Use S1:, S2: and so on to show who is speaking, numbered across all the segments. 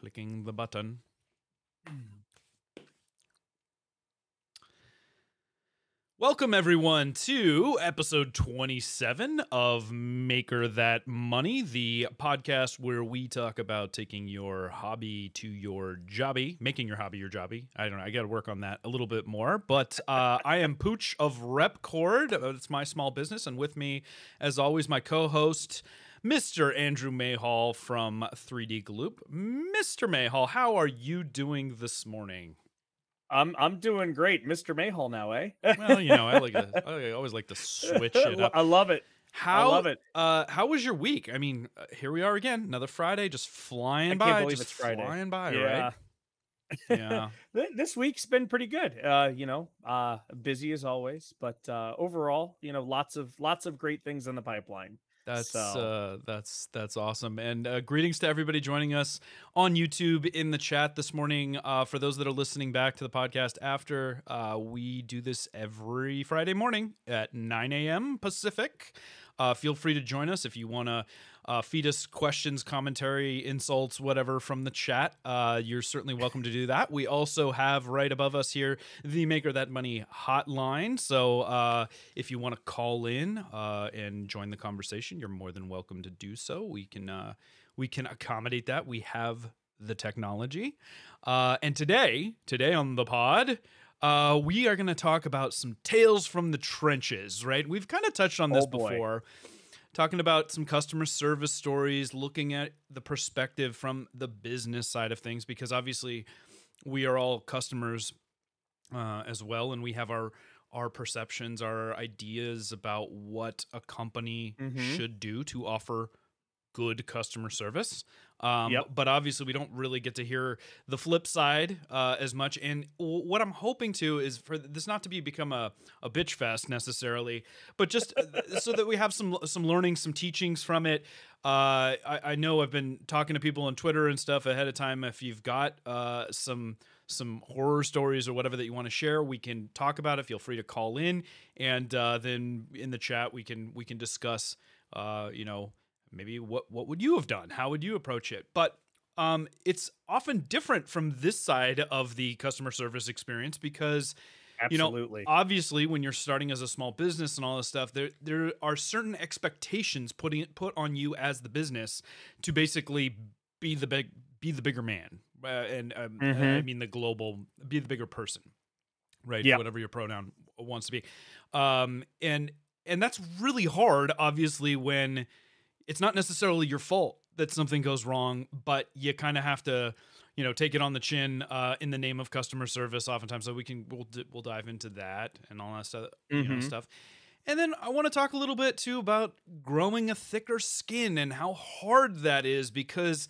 S1: clicking the button. Welcome, everyone, to episode 27 of Maker That Money, the podcast where we talk about taking your hobby to your jobby, making your hobby your jobby. I don't know. I got to work on that a little bit more. But uh, I am Pooch of Repkord. Uh, It's my small business. And with me, as always, my co host, Mr. Andrew Mayhall from 3D Gloop. Mr. Mayhall, how are you doing this morning?
S2: I'm I'm doing great, Mr. Mayhall now, eh?
S1: Well, you know, I like to, I always like to switch it up.
S2: I love it.
S1: How
S2: love it.
S1: Uh, how was your week? I mean, uh, here we are again, another Friday, just flying
S2: I
S1: by, just
S2: it's Friday.
S1: flying by,
S2: yeah.
S1: right? Yeah.
S2: This week's been pretty good. Uh, you know, uh busy as always, but uh overall, you know, lots of lots of great things in the pipeline.
S1: That's
S2: So-
S1: uh, that's that's awesome. And uh, greetings to everybody joining us on YouTube in the chat this morning. Uh, for those that are listening back to the podcast after, uh, we do this every Friday morning at 9 a.m. Pacific. Uh, feel free to join us if you want to uh, feed us questions, commentary, insults, whatever from the chat. Uh, you're certainly welcome to do that. We also have right above us here the Maker That Money hotline. So uh, if you want to call in uh, and join the conversation, you're more than welcome to do so. We can uh, we can accommodate that. We have the technology. Uh, and today, today on the pod. Uh, we are going to talk about some tales from the trenches, right? We've kind of touched on this
S2: Oh,
S1: before talking about some customer service stories, looking at the perspective from the business side of things, because obviously we are all customers uh, as well, and we have our our perceptions, our ideas about what a company
S2: Mhm.
S1: should do to offer good customer service. Um,
S2: Yep.
S1: But obviously, we don't really get to hear the flip side uh, as much. And w- what I'm hoping to is for this not to be become a, a bitch fest necessarily, but just uh, so that we have some some learning, some teachings from it. Uh, I, I know I've been talking to people on Twitter and stuff ahead of time. If you've got uh, some some horror stories or whatever that you want to share, we can talk about it. Feel free to call in, and uh, then in the chat we can we can discuss. Uh, you know, maybe what what would you have done? How would you approach it? But um, it's often different from this side of the customer service experience because you know, obviously, when you're starting as a small business and all this stuff, there there are certain expectations putting put on you as the business to basically be the big be the bigger man, uh, and um, I
S2: Mhm.
S1: mean the global be the bigger person, right?
S2: Yep.
S1: Whatever your pronoun wants to be, um, and and that's really hard, obviously, when it's not necessarily your fault that something goes wrong, but you kind of have to, you know, take it on the chin uh, in the name of customer service. Oftentimes, so we can we'll we'll dive into that and all that stuff, you know,
S2: Mhm.
S1: stuff. And then I want to talk a little bit too about growing a thicker skin and how hard that is because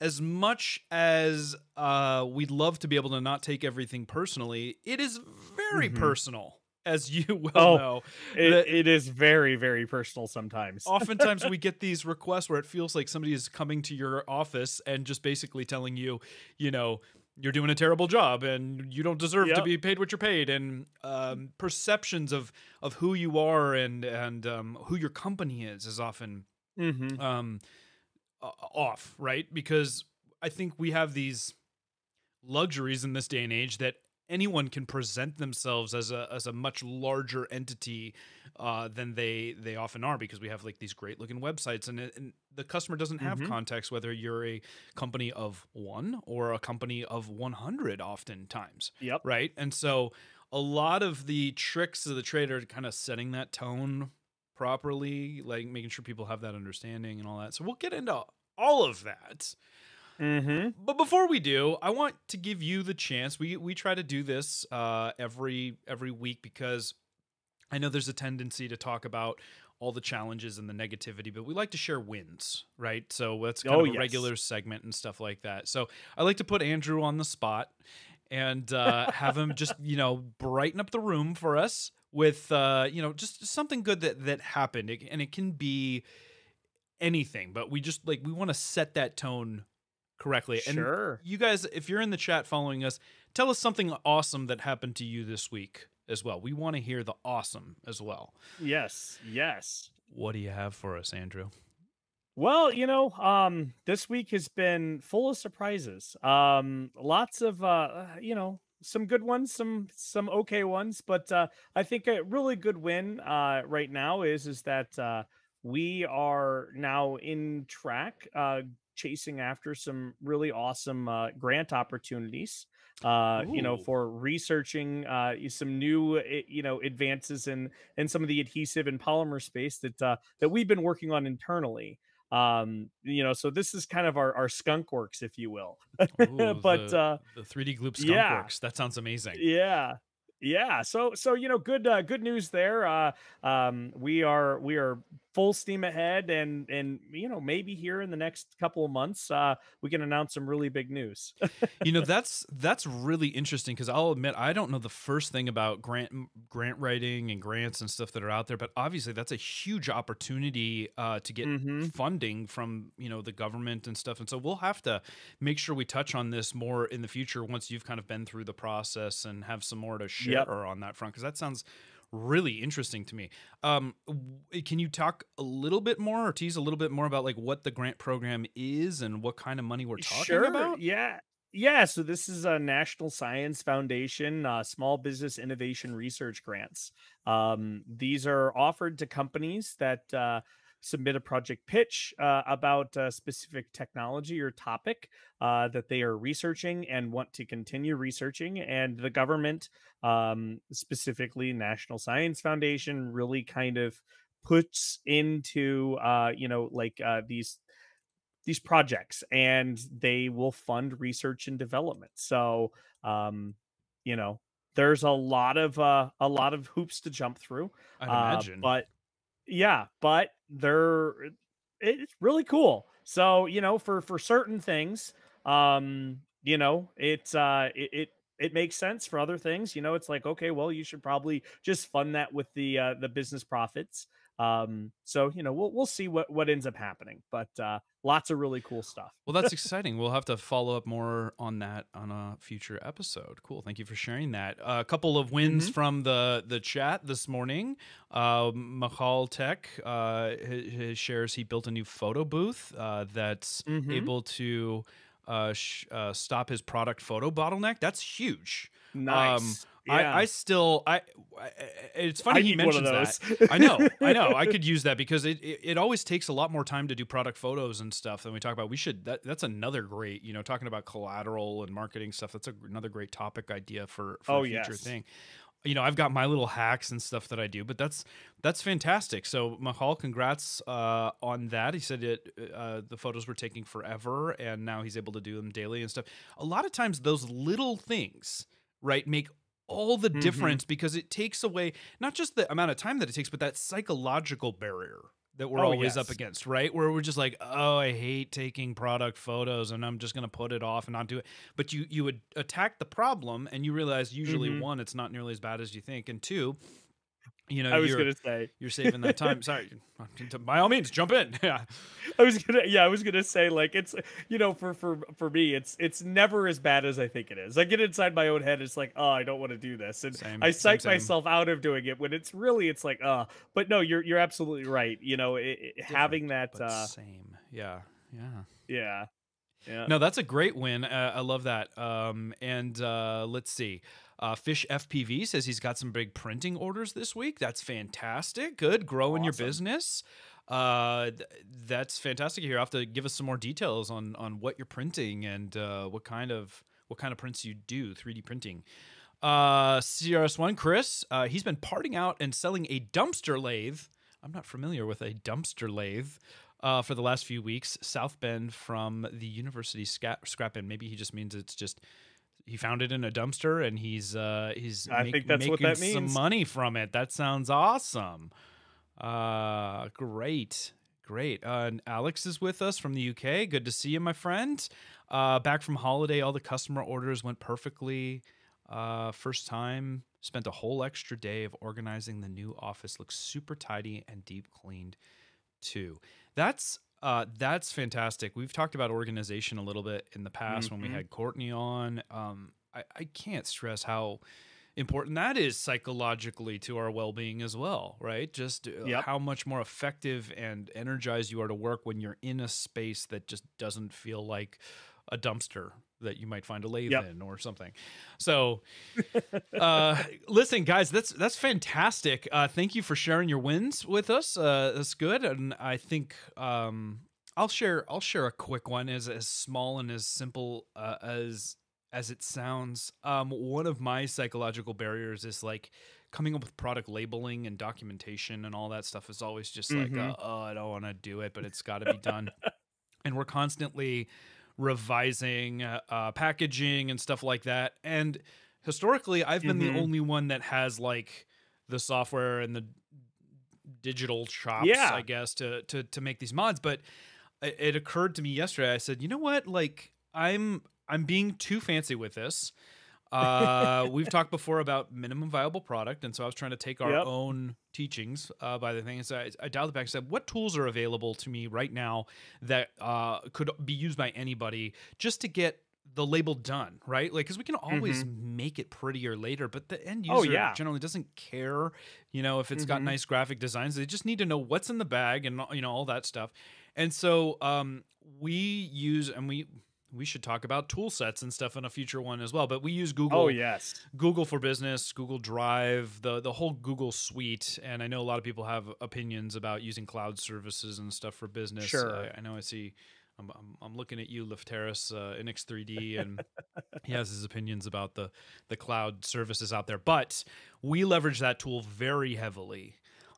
S1: as much as uh, we'd love to be able to not take everything personally, it is very
S2: Mhm.
S1: personal, as you will
S2: Oh,
S1: know.
S2: It, it is very very personal sometimes.
S1: oftentimes we get these requests where it feels like somebody is coming to your office and just basically telling you, you know, you're doing a terrible job and you don't deserve to be paid what you're paid and um, perceptions of of who you are and and um, who your company is is often
S2: Mhm.
S1: um, off, right? Because I think we have these luxuries in this day and age that anyone can present themselves as a as a much larger entity uh, than they they often are because we have like these great looking websites and, it- and the customer doesn't have
S2: Mhm.
S1: context whether you're a company of one or a company of 100 oftentimes
S2: Yep.
S1: right? And so a lot of the tricks of the trade are kind of setting that tone properly, like making sure people have that understanding and all that. So we'll get into all of that.
S2: Mm-hmm.
S1: But before we do, I want to give you the chance. We we try to do this uh, every every week because I know there's a tendency to talk about all the challenges and the negativity, but we like to share wins, right? So that's kind
S2: Oh,
S1: of a
S2: yes.
S1: regular segment and stuff like that. So I like to put Andrew on the spot and uh, have him just you know brighten up the room for us with uh, you know just something good that that happened, It- and it can be anything, but we just like we want to set that tone correctly. And
S2: Sure.
S1: you guys, if you're in the chat following us, tell us something awesome that happened to you this week as well. We want to hear the awesome as well.
S2: Yes. Yes.
S1: What do you have for us, Andrew?
S2: Well, you know, um, this week has been full of surprises. Um, lots of, uh, uh, you know, some good ones, some some okay ones, but uh, I think a really good win uh, right now is is that uh, we are now in track uh, chasing after some really awesome uh, grant opportunities. Uh, you know, for researching uh, some new, eh, you know, advances in in some of the adhesive and polymer space that uh, that we've been working on internally. Um, you know, so this is kind of our our skunk works, if you will.
S1: Ooh,
S2: but
S1: the
S2: uh,
S1: the 3D Gloop Skunk
S2: yeah,
S1: Works. That sounds amazing.
S2: yeah. Yeah, so so you know, good uh, good news there. Uh, um, we are we are full steam ahead, and and you know maybe here in the next couple of months, uh, we can announce some really big news.
S1: You know, that's that's really interesting because I'll admit I don't know the first thing about grant grant writing and grants and stuff that are out there, but obviously that's a huge opportunity uh, to get
S2: hmm
S1: funding from you know the government and stuff. And so we'll have to make sure we touch on this more in the future once you've kind of been through the process and have some more to
S2: Yep.
S1: share on that front because that sounds really interesting to me. Um, can you talk a little bit more or tease a little bit more about like what the grant program is and what kind of money we're talking
S2: Sure.
S1: about?
S2: Yeah. Yeah. So this is a National Science Foundation uh, Small Business Innovation Research Grants. Um, these are offered to companies that uh, submit a project pitch uh, about a specific technology or topic uh, that they are researching and want to continue researching. And the government, um, specifically National Science Foundation, really kind of puts into uh, you know like uh, these these projects and they will fund research and development so um you know there's a lot of uh a lot of hoops to jump through
S1: I'd
S2: uh
S1: imagine.
S2: but yeah but they're it's really cool. So you know for for certain things um you know it's uh it, it it makes sense for other things you know it's like okay well you should probably just fund that with the uh the business profits um so you know we'll we'll see what what ends up happening but uh lots of really cool stuff
S1: Well, that's exciting. We'll have to follow up more on that on a future episode. Cool. Thank you for sharing that. Uh, a couple of wins
S2: hmm
S1: from the the chat this morning. Uh, Mahal Tech uh, h- h- shares he built a new photo booth uh, that's
S2: hmm
S1: able to uh, sh- uh, stop his product photo bottleneck. That's huge. Um,
S2: nice
S1: I, I still I, I it's funny
S2: i
S1: he
S2: need one of
S1: mentions that. I know, I know. I could use that because it, it it always takes a lot more time to do product photos and stuff than we talk about. We should that that's another great, you know, talking about collateral and marketing stuff. That's a, another great topic idea for for a
S2: oh
S1: future
S2: yes
S1: thing. You know, I've got my little hacks and stuff that I do, but that's that's fantastic. So Mahal, congrats uh, on that. He said it uh, the photos were taking forever, and now he's able to do them daily and stuff. A lot of times, those little things, right, make all the
S2: hmm
S1: difference because it takes away not just the amount of time that it takes, but that psychological barrier that we're
S2: oh
S1: always up against, right? Where we're just like, oh, I hate taking product photos and I'm just gonna put it off and not do it. But you you would attack the problem and you realize usually
S2: hmm
S1: one, it's not nearly as bad as you think, and two, you know,
S2: i was gonna say
S1: you're saving that time. Sorry, by all means, jump in. Yeah,
S2: I was gonna, yeah, I was gonna say like it's, you know, for for for me, it's it's never as bad as I think it is. I get inside my own head, it's like, oh, I don't want to do this, and
S1: same,
S2: I
S1: same,
S2: psych
S1: same.
S2: myself out of doing it when it's really, it's like, uh, but no, you're you're absolutely right. You know, it, it- having that, uh,
S1: same. Yeah, yeah.
S2: yeah, yeah,
S1: No, that's a great win. Uh, I love that. Um, and uh, let's see. Uh, Fish FPV says he's got some big printing orders this week. That's fantastic. Good, growing your business. Uh, th- that's fantastic. Here, have to give us some more details on on what you're printing and uh, what kind of what kind of prints you do. 3D printing. Uh, CRS1 Chris, uh, he's been parting out and selling a dumpster lathe. I'm not familiar with a dumpster lathe uh, for the last few weeks. South Bend from the University Scrap, scrap Bin. Maybe he just means it's just he found it in a dumpster and he's uh, he's
S2: I
S1: make-
S2: think that's
S1: making
S2: that
S1: some money from it. That sounds awesome. Uh, great, great. Uh, and Alex is with us from the UK. Good to see you, my friend. Uh, back from holiday, all the customer orders went perfectly. Uh, first time, spent a whole extra day of organizing the new office. Looks super tidy and deep cleaned too. That's uh, that's fantastic. We've talked about organization a little bit in the past when we
S2: hmm
S1: had Courtney on. Um, I, I can't stress how important that is psychologically to our well-being as well right just uh,
S2: Yep.
S1: how much more effective and energized you are to work when you're in a space that just doesn't feel like a dumpster that you might find a lathe
S2: Yep.
S1: in or something. So uh listen guys that's that's fantastic. Uh thank you for sharing your wins with us. Uh that's good. And i think um i'll share i'll share a quick one as as small and as simple uh, as as it sounds. Um one of my psychological barriers is like coming up with product labeling and documentation and all that stuff is always just like
S2: Mhm.
S1: uh, oh i don't want to do it but it's got to be done. And we're constantly revising uh, packaging and stuff like that. And historically, I've been
S2: Mhm.
S1: the only one that has like the software and the digital chops,
S2: Yeah.
S1: I guess, to to to make these mods. But it occurred to me yesterday. I said, you know what? Like, I'm I'm being too fancy with this. Uh, we've talked before about minimum viable product, and so I was trying to take our
S2: Yep.
S1: own teachings uh, by the thing. So I, I dialed it back and said, "What tools are available to me right now that uh, could be used by anybody just to get the label done, right? Like, because we can always make it prettier later, but the end user
S2: Mm-hmm. Oh, yeah.
S1: generally doesn't care, you know, if it's got
S2: Mhm.
S1: nice graphic designs. They just need to know what's in the bag and you know all that stuff. And so um, we use and we we should talk about tool sets and stuff in a future one as well. But we use Google.
S2: Oh yes.
S1: Google for Business, Google Drive, the the whole Google suite, and I know a lot of people have opinions about using cloud services and stuff for business.
S2: Sure.
S1: I, I know I see. I'm, I'm, I'm looking at you, Lefteris, uh, NX3D, and he has his opinions about the the cloud services out there. But we leverage that tool very heavily,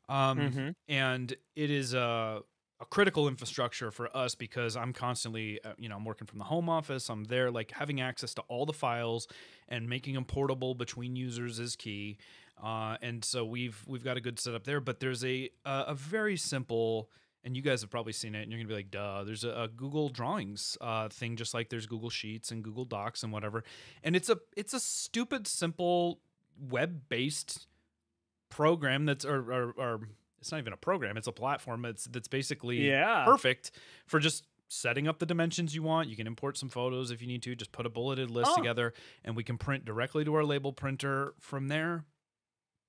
S1: um,
S2: Mhm.
S1: and it is a a critical infrastructure for us because I'm constantly, uh, you know, I'm working from the home office. I'm there, like having access to all the files and making them portable between users is key. Uh, and so we've we've got a good setup there. But there's a a, very simple, and you guys have probably seen it, and you're gonna be like, duh. There's a, a Google Drawings uh, thing, just like there's Google Sheets and Google Docs and whatever. And it's a it's a stupid simple web based program that's or, or or it's not even a program it's a platform it's that's basically
S2: Yeah.
S1: perfect for just setting up the dimensions you want you can import some photos if you need to just put a bulleted list
S2: Oh.
S1: together and we can print directly to our label printer from there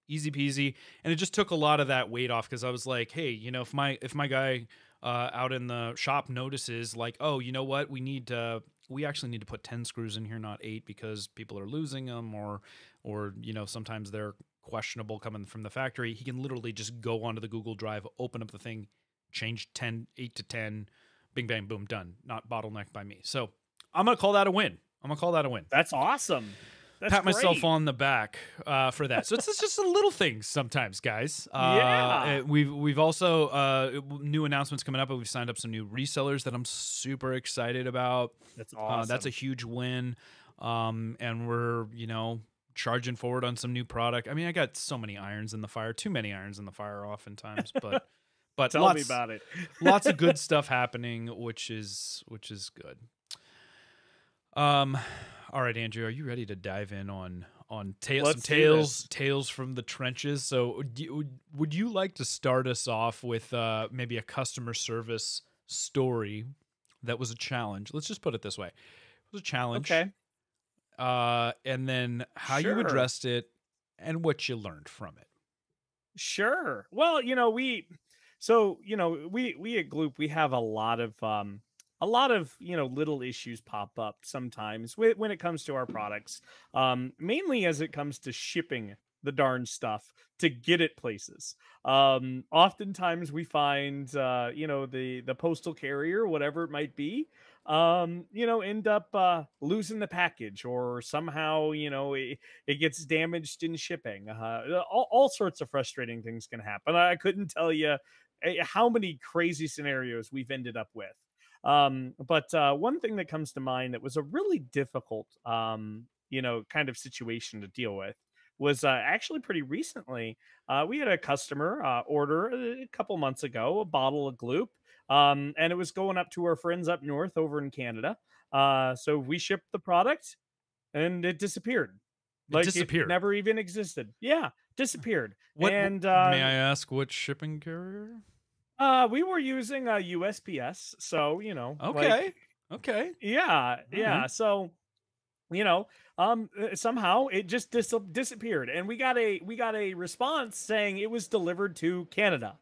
S1: easy peasy and it just took a lot of that weight off because i was like hey you know if my if my guy uh, out in the shop notices like oh you know what we need to we actually need to put 10 screws in here not 8 because people are losing them or or you know sometimes they're questionable coming from the factory he can literally just go onto the google drive open up the thing change 10 8 to 10 bing bang boom done not bottlenecked by me so i'm gonna call that a win i'm gonna call that a win
S2: That's awesome. That's
S1: pat myself
S2: great.
S1: on the back uh, for that. So it's, just a little things sometimes, guys. Uh,
S2: Yeah.
S1: We've we've also uh, new announcements coming up, but we've signed up some new resellers that I'm super excited about.
S2: That's awesome.
S1: Uh, that's a huge win. Um, and we're you know charging forward on some new product. I mean, I got so many irons in the fire, too many irons in the fire, oftentimes, but. But
S2: Tell
S1: lots,
S2: me about it.
S1: lots of good stuff happening, which is which is good. Um, all right, Andrew, are you ready to dive in on on tales, some
S2: Let's do
S1: tales tales from the trenches? So, do would you like to start us off with uh, maybe a customer service story that was a challenge? Let's just put it this way: it was a challenge.
S2: Okay.
S1: Uh, and then how you addressed it and what you learned from it.
S2: Sure. Well, you know, we so, you know, we we at Gloop we have a lot of um a lot of, you know, little issues pop up sometimes when, when it comes to our products. Um mainly as it comes to shipping the darn stuff to get it places. Um oftentimes we find uh you know the the postal carrier whatever it might be um you know end up uh losing the package or somehow you know it, it gets damaged in shipping. Uh, all, all sorts of frustrating things can happen. I couldn't tell you how many crazy scenarios we've ended up with. Um, but uh, one thing that comes to mind that was a really difficult, um, you know, kind of situation to deal with was uh, actually pretty recently. Uh, we had a customer uh, order a couple months ago a bottle of Gloop, um, and it was going up to our friends up north over in Canada. Uh, so we shipped the product, and it disappeared.
S1: Like It disappeared?
S2: never even existed. Yeah, disappeared.
S1: What
S2: and
S1: may
S2: uh,
S1: I ask what shipping carrier?
S2: uh, we were using a USPS, so you know, like,
S1: Okay, okay.
S2: yeah, yeah. So you know um uh, somehow it just dis- disappeared and we got a we got a response saying it was delivered to canada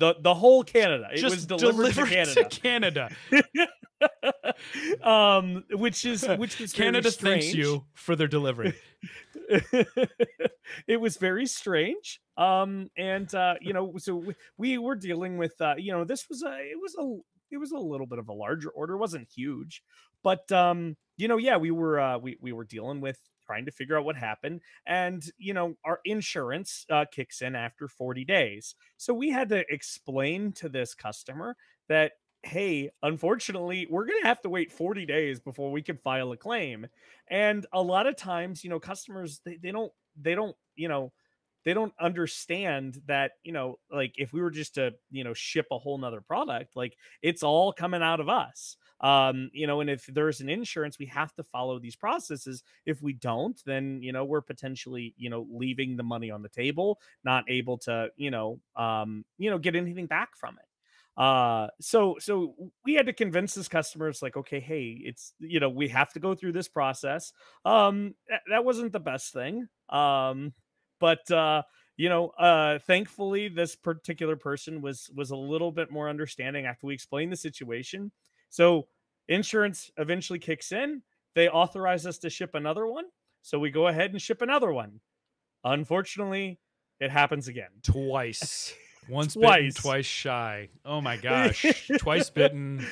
S2: the the whole canada. It
S1: Just
S2: was delivered,
S1: delivered
S2: to canada,
S1: to Canada.
S2: um which is which is
S1: Canada thanks you for their delivery.
S2: it was very strange. Um and uh you know so we, we were dealing with uh you know this was a it was a it was a little bit of a larger order. It wasn't huge. But um you know yeah we were uh we, we were dealing with trying to figure out what happened and you know our insurance uh, kicks in after 40 days. So we had to explain to this customer that hey unfortunately we're going to have to wait 40 days before we can file a claim. And a lot of times you know customers they, they don't they don't you know they don't understand that you know like if we were just to you know ship a whole nother product like it's all coming out of us um you know and if there's an insurance we have to follow these processes. If we don't then you know we're potentially you know leaving the money on the table not able to you know um you know get anything back from it. Uh so so we had to convince this customer it's like okay hey it's you know we have to go through this process. Um that, that wasn't the best thing. Um but uh you know uh thankfully this particular person was was a little bit more understanding after we explained the situation so insurance eventually kicks in they authorize us to ship another one so we go ahead and ship another one unfortunately it happens again
S1: Twice. Once
S2: Twice.
S1: bitten, twice shy. Oh my gosh. twice bitten.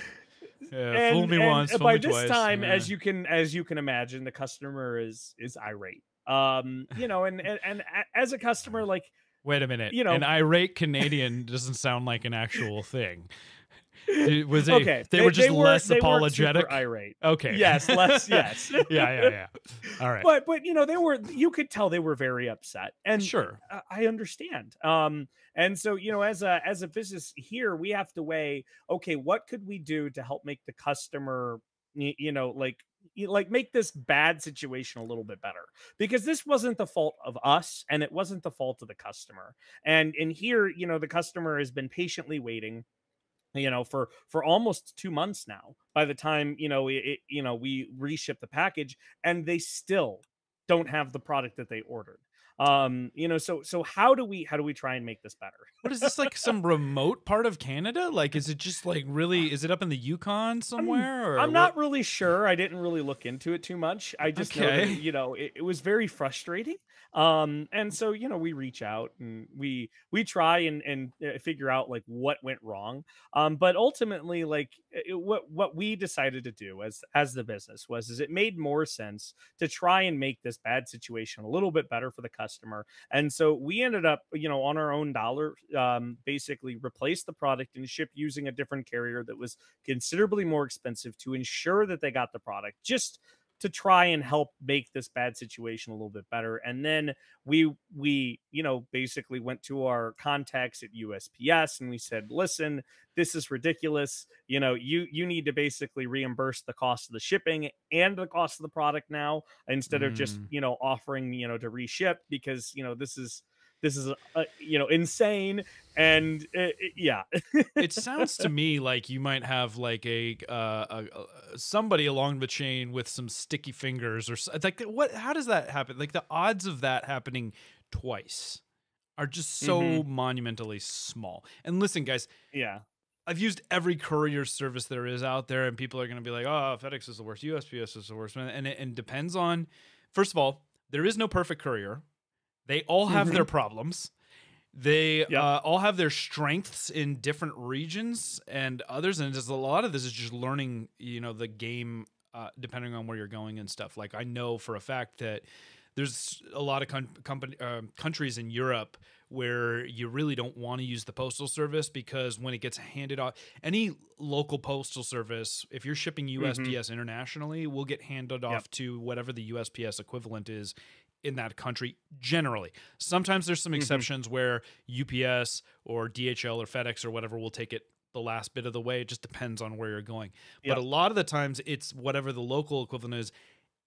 S1: Yeah, fool me
S2: and
S1: once, fool
S2: by
S1: me
S2: this
S1: twice.
S2: time
S1: Yeah.
S2: as you can as you can imagine the customer is is irate um you know and and, and as a customer like
S1: Wait a minute.
S2: you know-
S1: an irate Canadian doesn't sound like an actual thing. Did- Was they,
S2: okay
S1: they, were just less
S2: they weren't super
S1: apologetic?
S2: irate
S1: Okay.
S2: yes less yes
S1: yeah, yeah, yeah. All right.
S2: but but you know they were you could tell they were very upset and
S1: sure.
S2: I- I understand. Um, and so you know, as a as a business here, we have to weigh, okay, what could we do to help make the customer, you know, like like make this bad situation a little bit better because this wasn't the fault of us and it wasn't the fault of the customer and and here you know the customer has been patiently waiting you know for for almost two months now by the time you know it, you know we reship the package and they still don't have the product that they ordered um you know so so how do we how do we try and make this better?
S1: What is this like some remote part of Canada? Like is it just like really is it up in the Yukon somewhere or
S2: i'm not really sure. I didn't really look into it too much. I just know that, you know it, it was very frustrating. Um and so you know we reach out and we we try and and uh, figure out like what went wrong. Um but ultimately like it, what what we decided to do as as the business was is it made more sense to try and make this bad situation a little bit better for the customer and so we ended up you know on our own dollar um basically replace the product and ship using a different carrier that was considerably more expensive to ensure that they got the product. Just to try and help make this bad situation a little bit better and then we we you know basically went to our contacts at USPS and we said listen this is ridiculous you know you you need to basically reimburse the cost of the shipping and the cost of the product now instead of just
S1: Mm.
S2: you know offering you know to reship because you know this is this is uh, you know insane and uh, uh, yeah
S1: it sounds to me like you might have like a, uh, a, a somebody along the chain with some sticky fingers or like what how does that happen like the odds of that happening twice are just so
S2: Mhm.
S1: monumentally small and listen guys
S2: yeah
S1: I've used every courier service there is out there, and people are going to be like, "Oh, FedEx is the worst, USPS is the worst," and it and depends on. First of all, there is no perfect courier. They all have their problems. They
S2: Yep.
S1: uh, all have their strengths in different regions and others, and just a lot of this is just learning, you know, the game uh, depending on where you're going and stuff. Like I know for a fact that there's a lot of con- company uh, countries in Europe where you really don't want to use the postal service because when it gets handed off, any local postal service, if you're shipping USPS internationally, will get handed off to whatever the USPS equivalent is in that country generally. Sometimes there's some
S2: Mhm.
S1: exceptions where UPS or DHL or FedEx or whatever will take it the last bit of the way. It just depends on where you're going.
S2: Yep.
S1: But a lot of the times it's whatever the local equivalent is.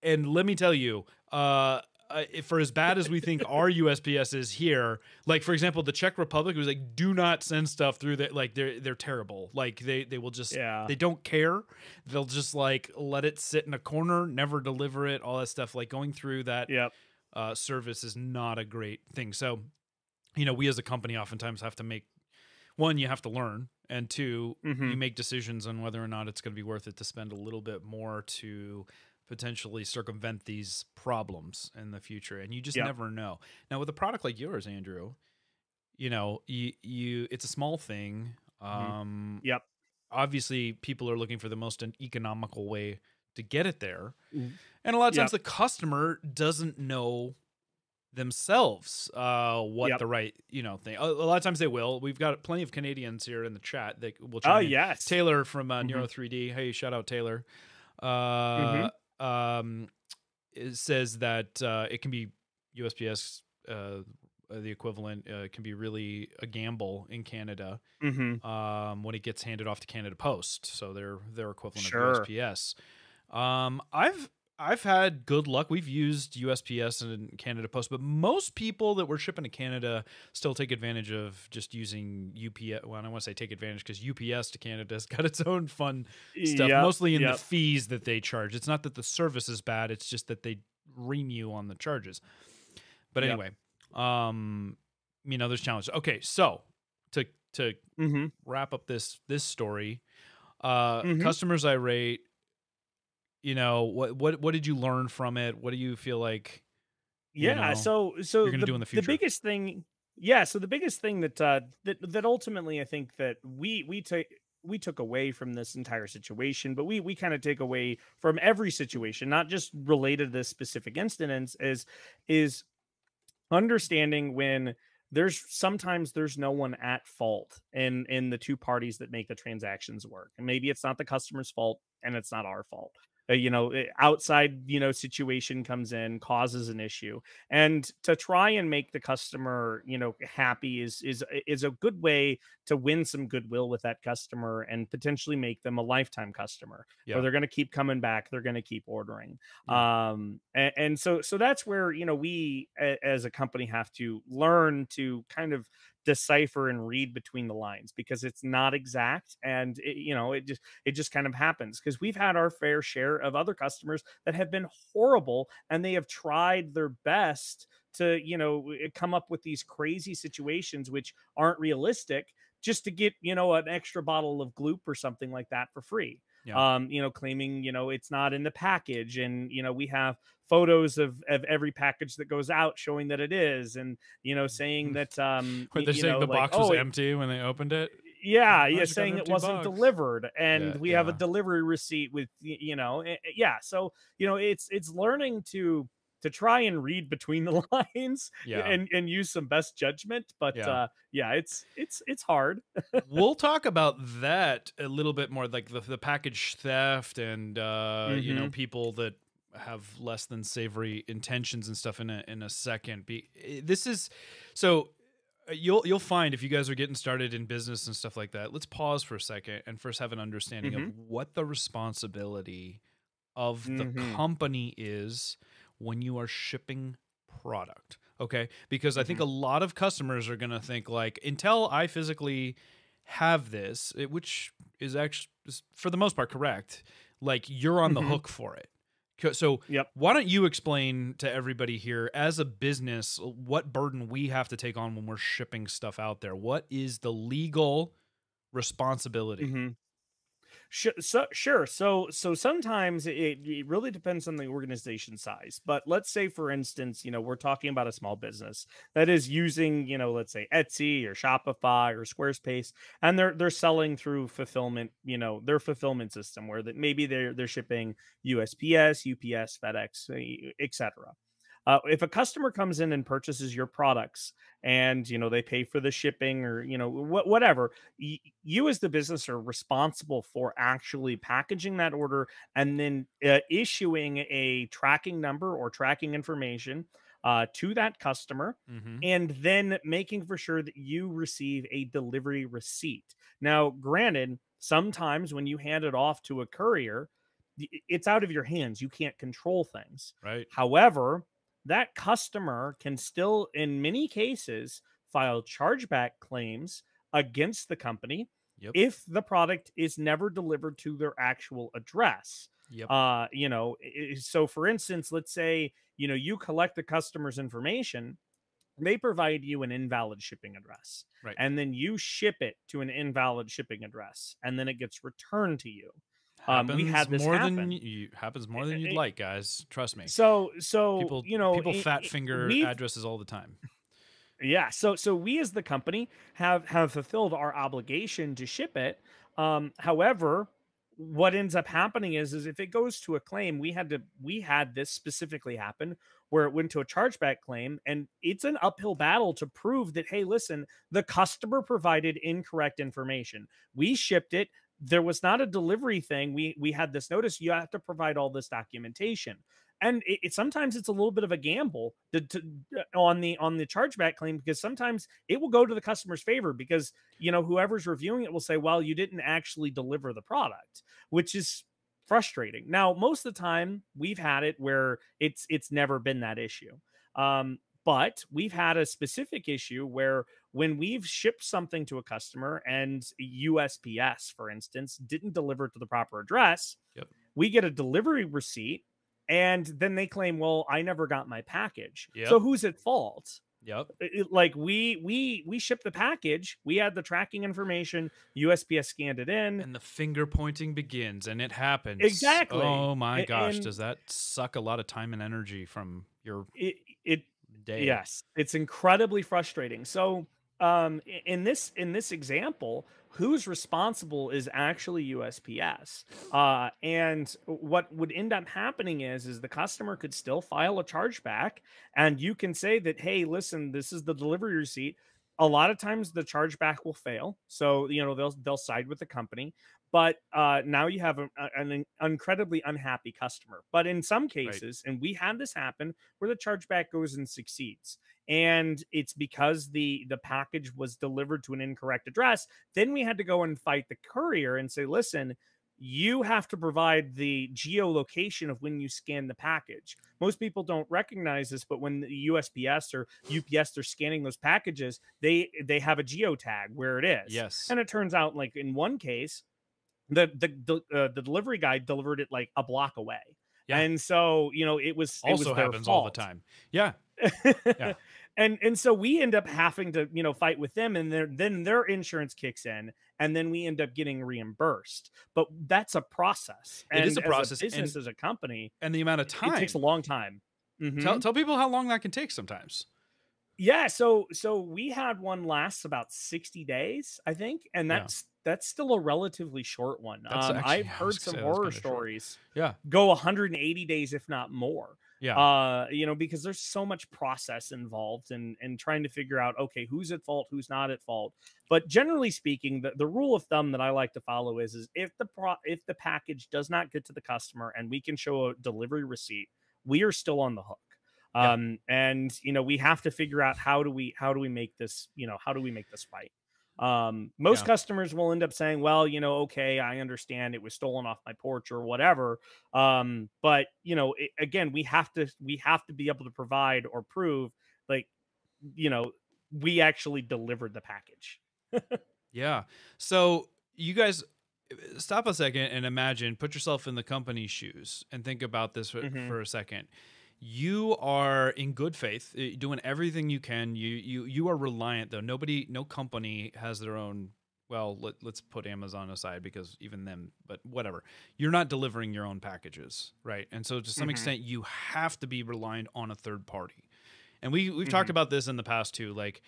S1: And let me tell you, uh, uh, for as bad as we think our USPS is here, like for example, the Czech Republic was like, do not send stuff through that. Like they're they're terrible. Like they they will just
S2: Yeah.
S1: they don't care. They'll just like let it sit in a corner, never deliver it, all that stuff. Like going through that
S2: Yep.
S1: Uh, service is not a great thing. So, you know, we as a company oftentimes have to make one, you have to learn, and 2
S2: Mhm.
S1: you make decisions on whether or not it's going to be worth it to spend a little bit more to potentially circumvent these problems in the future. And you just
S2: Yep.
S1: never know. Now, with a product like yours, Andrew, you know, you, you it's a small thing. Um,
S2: Mm-hmm. Yep.
S1: Obviously, people are looking for the most economical way to get it there.
S2: Mm.
S1: And a lot of
S2: Yep.
S1: times the customer doesn't know themselves uh what
S2: Yep.
S1: the right you know thing a, lot of times they will we've got plenty of canadians here in the chat that will
S2: Oh
S1: chime in.
S2: yes.
S1: taylor from uh,
S2: Mhm.
S1: neuro 3d hey shout out taylor
S2: Mm-hmm.
S1: uh um it says that uh it can be usps uh the equivalent uh, can be really a gamble in canada
S2: Mm-hmm.
S1: um, when it gets handed off to Canada Post. So they're their equivalent
S2: Sure.
S1: of USPS. Um, I've I've had good luck. We've used USPS and Canada Post, but most people that we're shipping to Canada still take advantage of just using UPS. Well, I don't want to say take advantage because UPS to Canada has got its own fun stuff,
S2: Yep,
S1: mostly in
S2: yep.
S1: the fees that they charge. It's not that the service is bad; it's just that they ream you on the charges. But
S2: Yep.
S1: anyway, um, you know, there's challenges. Okay, so to to
S2: Mm-hmm.
S1: wrap up this this story uh
S2: Mhm.
S1: customers irate you know what what what did you learn from it? What do you feel like you
S2: yeah
S1: know,
S2: so so
S1: you're gonna
S2: the,
S1: do in the future.
S2: The biggest thing yeah so the biggest thing that uh that that ultimately i think that we we take we took away from this entire situation but we we kind of take away from every situation not just related to this specific incident is is understanding when there's sometimes there's no one at fault in in the two parties that make the transactions work. And maybe it's not the customer's fault and it's not our fault uh, you know eh, outside you know situation comes in causes an issue and to try and make the customer you know happy is is is a good way to win some goodwill with that customer and potentially make them a lifetime customer
S1: Yeah.
S2: or they're going to keep coming back they're going to keep ordering
S1: Yeah.
S2: um and, and so so that's where you know we a, as a company have to learn to kind of decipher and read between the lines because it's not exact and it, you know it just it just kind of happens because we've had our fair share of other customers that have been horrible and they have tried their best to you know come up with these crazy situations which aren't realistic just to get you know an extra bottle of gloop or something like that for free
S1: Yeah.
S2: um you know claiming you know it's not in the package and you know we have photos of of every package that goes out showing that it is and you know saying that um
S1: Wait, they're saying
S2: know,
S1: the
S2: like,
S1: box was
S2: oh,
S1: empty when they opened it
S2: yeah, yeah, saying it wasn't
S1: box?
S2: delivered, and
S1: Yeah,
S2: we have a delivery receipt with you know, eh, eh, yeah. So you know, it's it's learning to to try and read between the lines
S1: yeah
S2: and and use some best judgment. But
S1: Yeah.
S2: uh, yeah, it's it's it's hard.
S1: we'll talk about that a little bit more like the, the package theft and uh you know people that have less than savory intentions and stuff in a in a second. Be, eh, this is so uh, you'll you'll find if you guys are getting started in business and stuff like that let's pause for a second and first have an understanding of what the responsibility of the
S2: Mhm.
S1: company is when you are shipping product okay? Because i think a lot of customers are going to think like until i physically have this it, which is actually for the most part correct. Like you're on the
S2: Mhm.
S1: hook for it so
S2: Yep.
S1: why don't you explain to everybody here as a business what burden we have to take on when we're shipping stuff out there what is the legal responsibility
S2: Mhm. Sure, so, sure. So, so sometimes it, it really depends on the organization size. But let's say, for instance, you know, we're talking about a small business that is using, you know, let's say Etsy or Shopify or Squarespace, and they're they're selling through fulfillment, you know, their fulfillment system where that maybe they're they're shipping USPS, UPS, FedEx, eh, etc. Uh, if a customer comes in and purchases your products and you know they pay for the shipping or you know wh- whatever y- you as the business are responsible for actually packaging that order and then uh, issuing a tracking number or tracking information uh, to that customer
S1: mm-hmm.
S2: and then making for sure that you receive a delivery receipt. Now, granted, sometimes when you hand it off to a courier, it's out of your hands. You can't control things.
S1: right
S2: However, that customer can still, in many cases, file chargeback claims against the company
S1: Yep.
S2: if the product is never delivered to their actual address.
S1: Yep.
S2: Uh, you know, so for instance, let's say, you know, you collect the customer's information, they provide you an invalid shipping address.
S1: Right.
S2: And then you ship it to an invalid shipping address and then it gets returned to you. Um, we had this
S1: more
S2: happen.
S1: than you happens more than you'd
S2: it-
S1: like, guys. Trust me.
S2: So so
S1: people,
S2: you know,
S1: people
S2: i-
S1: fat finger addresses all the time.
S2: Yeah, so so we as the company have have fulfilled our obligation to ship it. Um, however, what ends up happening is is if it goes to a claim, we had to we had this specifically happen where it went to a chargeback claim, and it's an uphill battle to prove that hey, listen, the customer provided incorrect information. We shipped it. There was not a delivery thing. We we had this notice. You have to provide all this documentation and it, it sometimes it's a little bit of a gamble to, to, on the on the chargeback claim because sometimes it will go to the customer's favor because you know whoever's reviewing it will say well you didn't actually deliver the product which is frustrating now most of the time we've had it where it's it's never been that issue um but we've had a specific issue where when we've shipped something to a customer and USPS, for instance, didn't deliver to the proper address,
S1: Yep.
S2: we get a delivery receipt and then they claim well i never got my package
S1: Yep.
S2: so who's at fault
S1: Yep.
S2: It- like we we we shipped the package we had the tracking information usps scanned it in
S1: And the finger pointing begins, and it happens.
S2: Exactly.
S1: Oh my gosh,
S2: and-
S1: does that suck a lot of time and energy from your
S2: it, it Yes, it's incredibly frustrating. So, um, in this in this example, who's responsible is actually USPS. Uh, and what would end up happening is is the customer could still file a chargeback, and you can say that, hey, listen, this is the delivery receipt. A lot of times the chargeback will fail, so you know they'll they'll side with the company. But uh, now you have a, an incredibly unhappy customer. But in some cases, and we had this happen, where the chargeback goes and succeeds and it's because the the package was delivered to an incorrect address then we had to go and fight the courier and say listen you have to provide the geolocation of when you scan the package most people don't recognize this but when the usps or ups they're scanning those packages they they have a geotag where it is
S1: Yes.
S2: and it turns out like in one case the the the, uh, the delivery guy delivered it like a block away
S1: Yeah.
S2: and so you know it was it was
S1: also happens all the time. Yeah. Yeah.
S2: and and so we end up having to you know fight with them and then their insurance kicks in and then we end up getting reimbursed but that's a process
S1: It is a process, and-
S2: as business as a company
S1: And the amount of time.
S2: it takes a long time Mhm.
S1: Tell, tell people how long that can take sometimes.
S2: Yeah so so we had one last about 60 days i think and
S1: Yeah.
S2: that's that's still a relatively short one um,
S1: actually-
S2: i've heard some horror stories
S1: Yeah.
S2: go 180 days if not more
S1: Yeah.
S2: uh you know because there's so much process involved and and trying to figure out okay who's at fault who's not at fault but generally speaking the, the rule of thumb that i like to follow is is if the pro if the package does not get to the customer and we can show a delivery receipt we are still on the hook
S1: Yeah.
S2: um and you know we have to figure out how do we how do we make this you know how do we make this fight? um most
S1: Yeah.
S2: customers will end up saying well you know okay i understand it was stolen off my porch or whatever um but you know it, again we have to we have to be able to provide or prove like you know we actually delivered the package
S1: Yeah. So you guys uh, stop a second and imagine, put yourself in the company's shoes and think about this for,
S2: Mhm.
S1: for a second. You are in good faith, uh, doing everything you can. You you you are reliant though. Nobody, no company has their own. Well, let, let's put Amazon aside because even them, but whatever. You're not delivering your own packages, right? And so to some
S2: Mhm.
S1: extent, you have to be reliant on a third party. And we we've talked
S2: Mhm.
S1: about this in the past too, like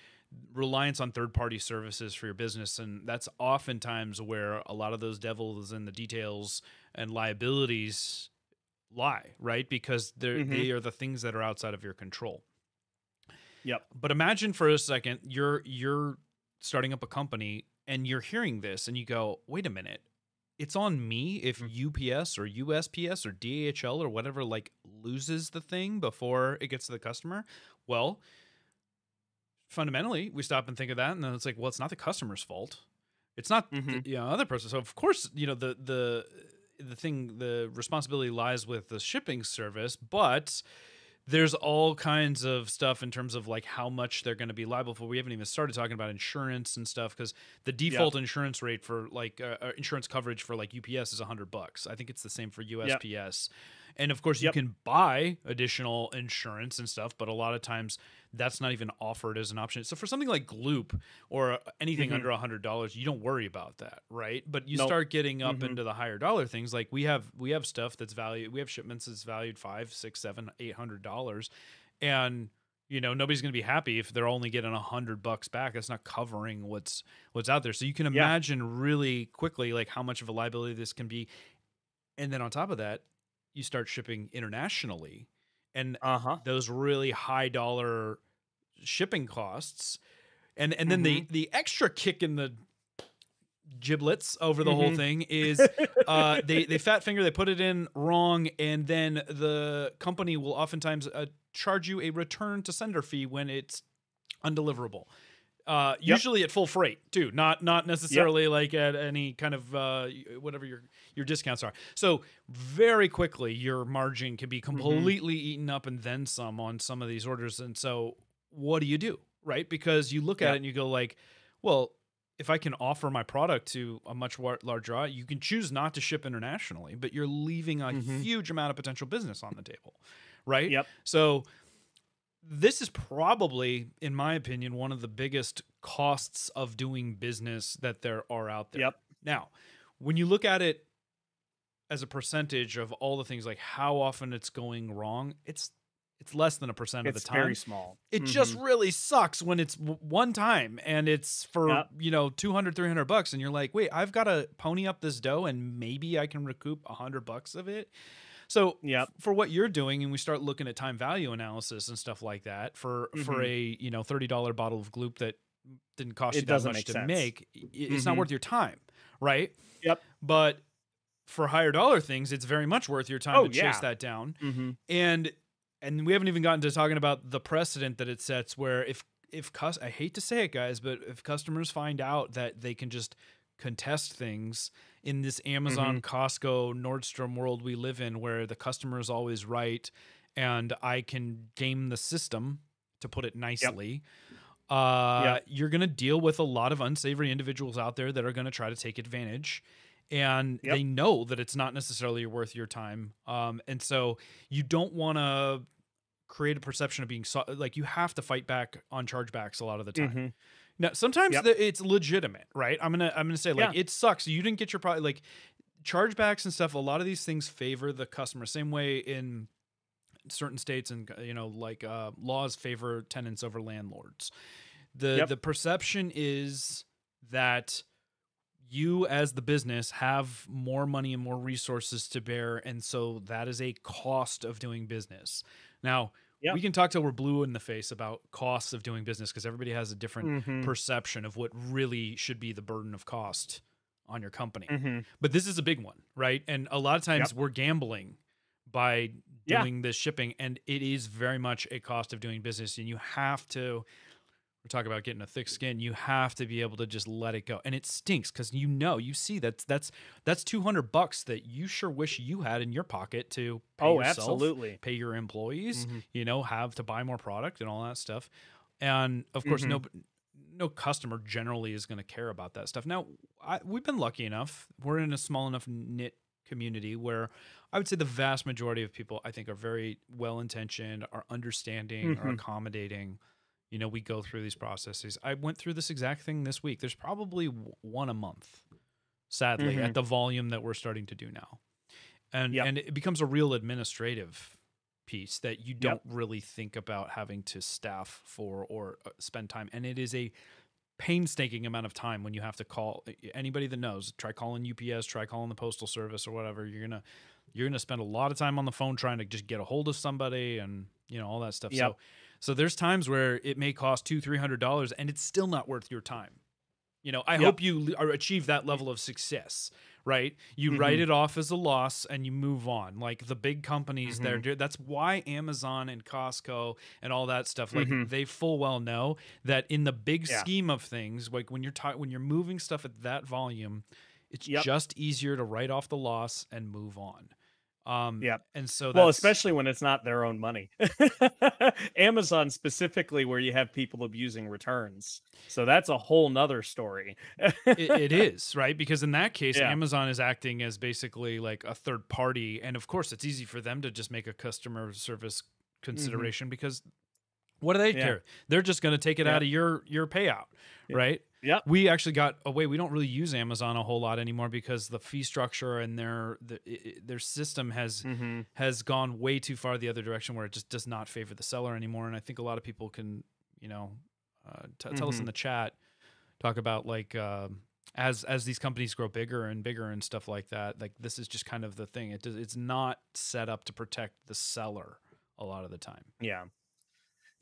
S1: reliance on third party services for your business and that's oftentimes where a lot of those devils in the details and liabilities lie, right? Because they're
S2: Mhm.
S1: they are the things that are outside of your control.
S2: Yep.
S1: But imagine for a second you're you're starting up a company and you're hearing this and you go, "Wait a minute. It's on me if UPS or USPS or DHL or whatever like loses the thing before it gets to the customer." Well, fundamentally, we stop and think of that and then it's like, "Well, it's not the customer's fault. It's not the
S2: Mhm.
S1: you know, other person." So of course, you know, the the the thing the responsibility lies with the shipping service, but there's all kinds of stuff in terms of like how much they're going to be liable for. We haven't even started talking about insurance and stuff because the default insurance rate for like uh, uh, insurance coverage for like UPS is a hundred bucks. I think it's the same for USPS. And of course,
S2: Yep.
S1: you can buy additional insurance and stuff, but a lot of times that's not even offered as an option. So for something like Gloop or anything
S2: Mhm.
S1: under a hundred dollars, you don't worry about that, right? But you
S2: Nope.
S1: start getting up
S2: Mhm.
S1: into the higher dollar things. Like we have we have stuff that's valued. We have shipments that's valued five, six, seven, eight hundred dollars, and you know nobody's going to be happy if they're only getting a hundred bucks back. That's not covering what's what's out there. So you can
S2: Yeah.
S1: imagine really quickly like how much of a liability this can be. And then on top of that, you start shipping internationally, and
S2: Uh huh.
S1: those really high dollar shipping costs and and then the the extra kick in the giblets over the whole
S2: Mhm.
S1: thing is uh they they fat finger they put it in wrong and then the company will oftentimes uh, charge you a return to sender fee when it's undeliverable uh usually at full freight too not not necessarily like at any kind of uh whatever your your discounts are. So very quickly your margin can be completely eaten up and then some on some of these orders. And so what do you do right? Because you look at it and you go like well if i can offer my product to a much larger you can choose not to ship internationally but you're leaving a
S2: Mhm.
S1: huge amount of potential business on the table right?
S2: Yep.
S1: so this is probably in my opinion one of the biggest costs of doing business that there are out there
S2: Yep.
S1: now when you look at it as a percentage of all the things like how often it's going wrong it's it's less than a percent of the time It's
S2: very small.
S1: it just
S2: Mhm.
S1: really sucks when it's w- one time and it's for
S2: Yep.
S1: you know 200 300 bucks and you're like wait i've got to pony up this dough and maybe i can recoup 100 bucks of it so
S2: Yep.
S1: for what you're doing and we start looking at time value analysis and stuff like that for for
S2: Mhm.
S1: a you know $30 bottle of gloop that didn't cost
S2: It
S1: you that much to
S2: sense.
S1: make it's not
S2: Mhm.
S1: worth your time right
S2: Yep.
S1: but for higher dollar things it's very much worth your time
S2: Oh,
S1: to
S2: yeah.
S1: chase that down
S2: Mm-hmm.
S1: and and we haven't even gotten to talking about the precedent that it sets where if if cus- I hate to say it guys but if customers find out that they can just contest things in this Amazon, Costco, Nordstrom world we live in where the customer is always right and I can game the system to put it nicely uh
S2: Yep.
S1: you're going to deal with a lot of unsavory individuals out there that are going to try to take advantage and
S2: Yep.
S1: they know that it's not necessarily worth your time um and so you don't want to create a perception of being so- like you have to fight back on chargebacks a lot of the time
S2: Mm-hmm.
S1: Now sometimes
S2: Yep.
S1: the, it's legitimate right i'm gonna i'm gonna say like
S2: Yeah.
S1: it sucks you didn't get your product like chargebacks and stuff a lot of these things favor the customer same way in certain states and you know like uh, laws favor tenants over landlords the
S2: Yep.
S1: the perception is that you as the business have more money and more resources to bear and so that is a cost of doing business now
S2: Yeah.
S1: we can talk till we're blue in the face about costs of doing business because everybody has a different
S2: Mm-hmm.
S1: perception of what really should be the burden of cost on your company
S2: Mm-hmm.
S1: but this is a big one right and a lot of times we're gambling by
S2: Yeah.
S1: doing this shipping and it is very much a cost of doing business and you have to we're talking about getting a thick skin you have to be able to just let it go and it stinks because you know you see that's that's that's 200 bucks that you sure wish you had in your pocket to pay
S2: Oh,
S1: yourself,
S2: absolutely.
S1: pay your employees
S2: Mhm.
S1: you know have to buy more product and all that stuff and of course
S2: Mhm.
S1: no no customer generally is going to care about that stuff now I, we've been lucky enough we're in a small enough knit community where i would say the vast majority of people i think are very well intentioned are understanding are
S2: Mhm.
S1: accommodating you know we go through these processes. I went through this exact thing this week. There's probably one a month sadly
S2: Mhm.
S1: at the volume that we're starting to do now. And
S2: Yep.
S1: and it becomes a real administrative piece that you don't really think about having to staff for or uh, spend time. And it is a painstaking amount of time when you have to call anybody that knows try calling UPS try calling the postal service or whatever. You're going to you're to spend a lot of time on the phone trying to just get a hold of somebody and you know all that stuff.
S2: Yep.
S1: so there's times where it may cost two three hundred dollars and it's still not worth your time you know i
S2: Yep.
S1: hope you l- achieve that level of success right you write
S2: Mhm.
S1: it off as a loss and you move on like the big companies
S2: Mm-hmm.
S1: they're that's why amazon and costco and all that stuff like
S2: Mhm.
S1: they full well know that in the big
S2: Yeah.
S1: scheme of things like when you're ta- when you're moving stuff at that volume it's
S2: Yep.
S1: just easier to write off the loss and move on Um,
S2: Yeah.
S1: and so
S2: Well, especially when it's not their own money. Amazon specifically, where you have people abusing returns. So that's a whole nother story.
S1: it, it is right because in that case
S2: Yeah.
S1: amazon is acting as basically like a third party and of course it's easy for them to just make a customer service consideration because what do they
S2: Mm-hmm. Yeah.
S1: care they're just going to take it
S2: Yeah.
S1: out of your your payout right
S2: Yep.
S1: we actually got away we don't really use amazon a whole lot anymore because the fee structure and their the, their system has
S2: Mm-hmm.
S1: has gone way too far the other direction where it just does not favor the seller anymore and i think a lot of people can you know uh, t- tell us in
S2: Mhm.
S1: the chat talk about like um as as these companies grow bigger and bigger and stuff like that like this is just kind of the thing it does, it's not set up to protect the seller a lot of the time
S2: Yeah.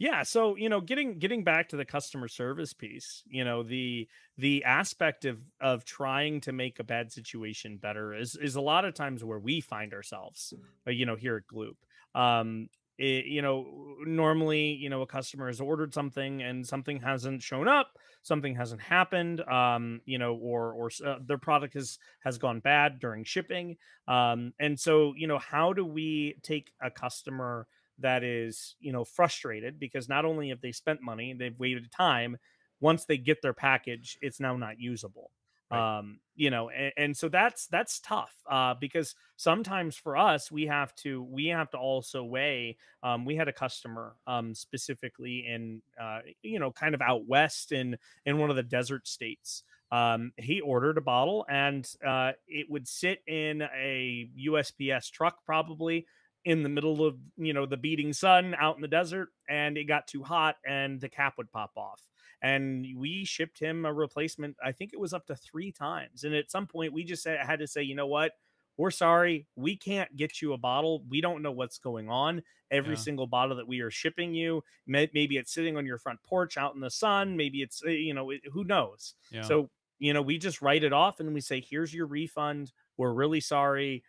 S2: Yeah, so you know, getting getting back to the customer service piece, you know, the the aspect of of trying to make a bad situation better is is a lot of times where we find ourselves, uh, you know, here at Gloop. Um, it, you know, normally, you know, a customer has ordered something and something hasn't shown up, something hasn't happened, um, you know, or or uh, their product has has gone bad during shipping, um, and so you know, how do we take a customer that is you know frustrated because not only have they spent money they've waited time once they get their package it's now not usable
S1: Right.
S2: um you know and, and so that's that's tough uh because sometimes for us we have to we have to also weigh um we had a customer um specifically in uh you know kind of out west in in one of the desert states um he ordered a bottle and uh it would sit in a usps truck probably in the middle of you know the beating sun out in the desert and it got too hot and the cap would pop off and we shipped him a replacement i think it was up to three times and at some point we just had to say you know what we're sorry we can't get you a bottle we don't know what's going on every
S1: Yeah.
S2: single bottle that we are shipping you may, maybe it's sitting on your front porch out in the sun maybe it's uh, you know it- who knows
S1: yeah
S2: so, you know, we just write it off and we say, here's your refund. We're really sorry.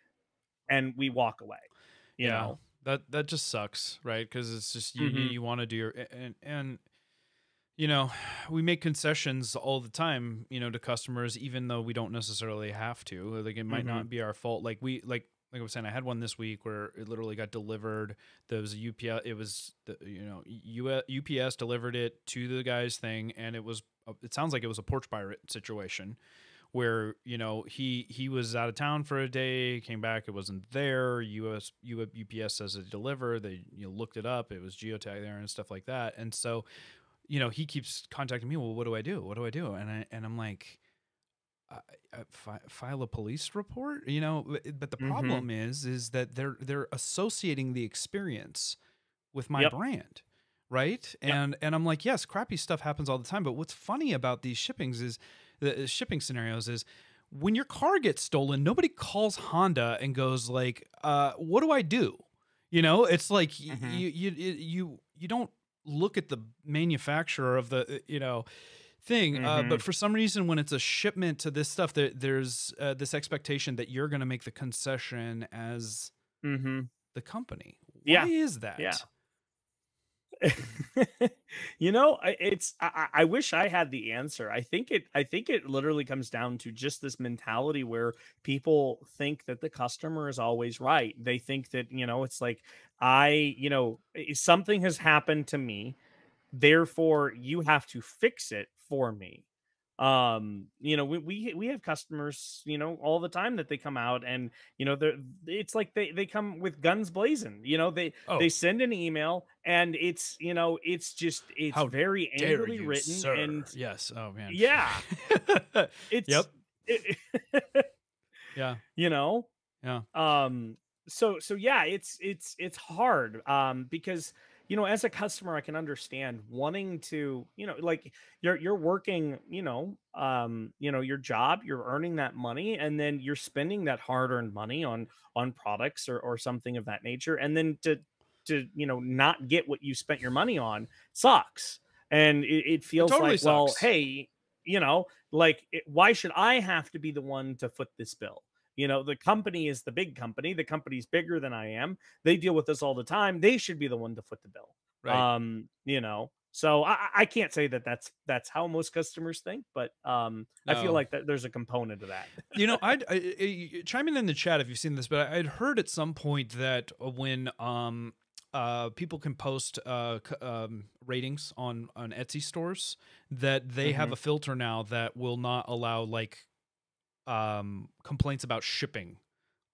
S2: And we walk away. You
S1: yeah
S2: know,
S1: that that just sucks right because it's just you you,
S2: Mhm.
S1: you want to do your and and you know we make concessions all the time you know to customers even though we don't necessarily have to like it might
S2: Mhm.
S1: not be our fault like we like like I was saying, I had one this week where it literally got delivered. There was a UPS. It was the you know UPS delivered it to the guy's thing, and it was it sounds like it was a porch pirate situation, where you know he he was out of town for a day, came back, it wasn't there. US U- UPS says it delivered. They you know, looked it up, it was geotag there and stuff like that. And so, you know, he keeps contacting me. Well, what do I do? What do I do? And I and I'm like. I, I fi- file a police report, you know. but- the
S2: Mhm.
S1: problem is, is that they're they're associating the experience with my
S2: Yep.
S1: brand, right?
S2: Yep.
S1: And and I'm like, yes, crappy stuff happens all the time. But what's funny about these shippings is the uh, shipping scenarios is when your car gets stolen, nobody calls Honda and goes like, uh, "What do I do?" You know, it's like y
S2: Mhm.
S1: you you you you don't look at the manufacturer of the uh, you know thing uh,
S2: Mhm.
S1: but for some reason when it's a shipment to this stuff there, there's uh, this expectation that you're going to make the concession as
S2: mm-hmm.
S1: the company why
S2: Yeah.
S1: is that
S2: Yeah. you know, it's I, I wish I had the answer. I think it I think it literally comes down to just this mentality where people think that the customer is always right. They think that, you know, it's like I, you know, something has happened to me, therefore you have to fix it for me. Um, you know, we we we have customers, you know, all the time that they come out and, you know, they're it's like they they come with guns blazing. You know, they
S1: oh
S2: they send an email and it's you know it's just it's
S1: How
S2: very angrily
S1: you,
S2: written
S1: sir.
S2: and
S1: yes oh man
S2: Yeah. it's
S1: Yep.
S2: it-
S1: yeah
S2: you know
S1: Yeah.
S2: um so so yeah it's it's it's hard um because you know as a customer i can understand wanting to you know like you're you're working you know um you know your job you're earning that money and then you're spending that hard earned money on on products or or something of that nature and then to to you know not get what you spent your money on sucks and it, it feels
S1: totally
S2: like well hey you know like it, why should i have to be the one to foot this bill you know the company is the big company the company's bigger than i am they deal with this all the time they should be the one to foot the bill
S1: right
S2: um you know So I, I can't say that that's that's how most customers think, but um, I feel like that there's a component of that.
S1: you know, I'd, I, I chime in in the chat if you've seen this, but I'd heard at some point that when um uh people can post uh c- um ratings on on Etsy stores that they have
S2: Mhm.
S1: a filter now that will not allow like um complaints about shipping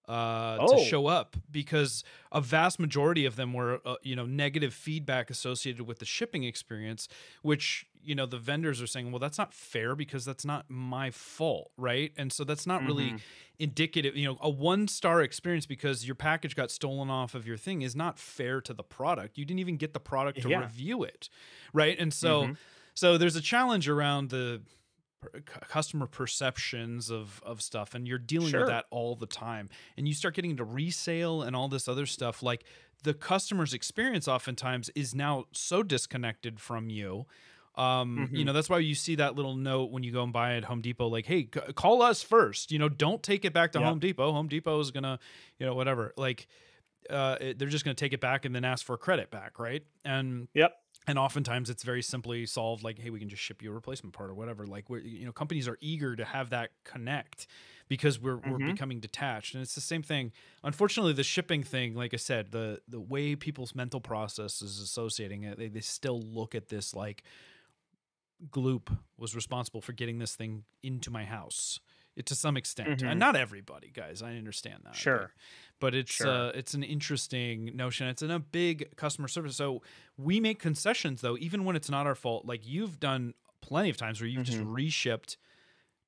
S1: uh to
S2: Oh.
S1: show up because a vast majority of them were uh, you know negative feedback associated with the shipping experience which you know the vendors are saying well that's not fair because that's not my fault right and so that's not really
S2: Mhm.
S1: indicative you know a one star experience because your package got stolen off of your thing is not fair to the product you didn't even get the product to
S2: Yeah.
S1: review it right and so
S2: Mhm.
S1: so there's a challenge around the per- customer perceptions of of stuff and you're dealing
S2: Sure.
S1: with that all the time and you start getting into resale and all this other stuff like the customer's experience oftentimes is now so disconnected from you um you
S2: Mhm.
S1: know that's why you see that little note when you go and buy at home depot like hey c- call us first you know don't take it back to
S2: Yep.
S1: home depot home depot is gonna you know whatever like uh it- they're just gonna take it back and then ask for credit back right and
S2: Yep.
S1: And oftentimes it's very simply solved like hey we can just ship you a replacement part or whatever like we're you know companies are eager to have that connect because we're we're
S2: Mhm.
S1: becoming detached and it's the same thing unfortunately the shipping thing like i said the the way people's mental process is associating it they, they still look at this like gloop was responsible for getting this thing into my house it, to some extent
S2: Mhm.
S1: and not everybody guys i understand that
S2: Sure.
S1: But it's
S2: Sure.
S1: uh it's an interesting notion it's in a big customer service so we make concessions though even when it's not our fault like you've done plenty of times where you've just
S2: Mhm.
S1: reshipped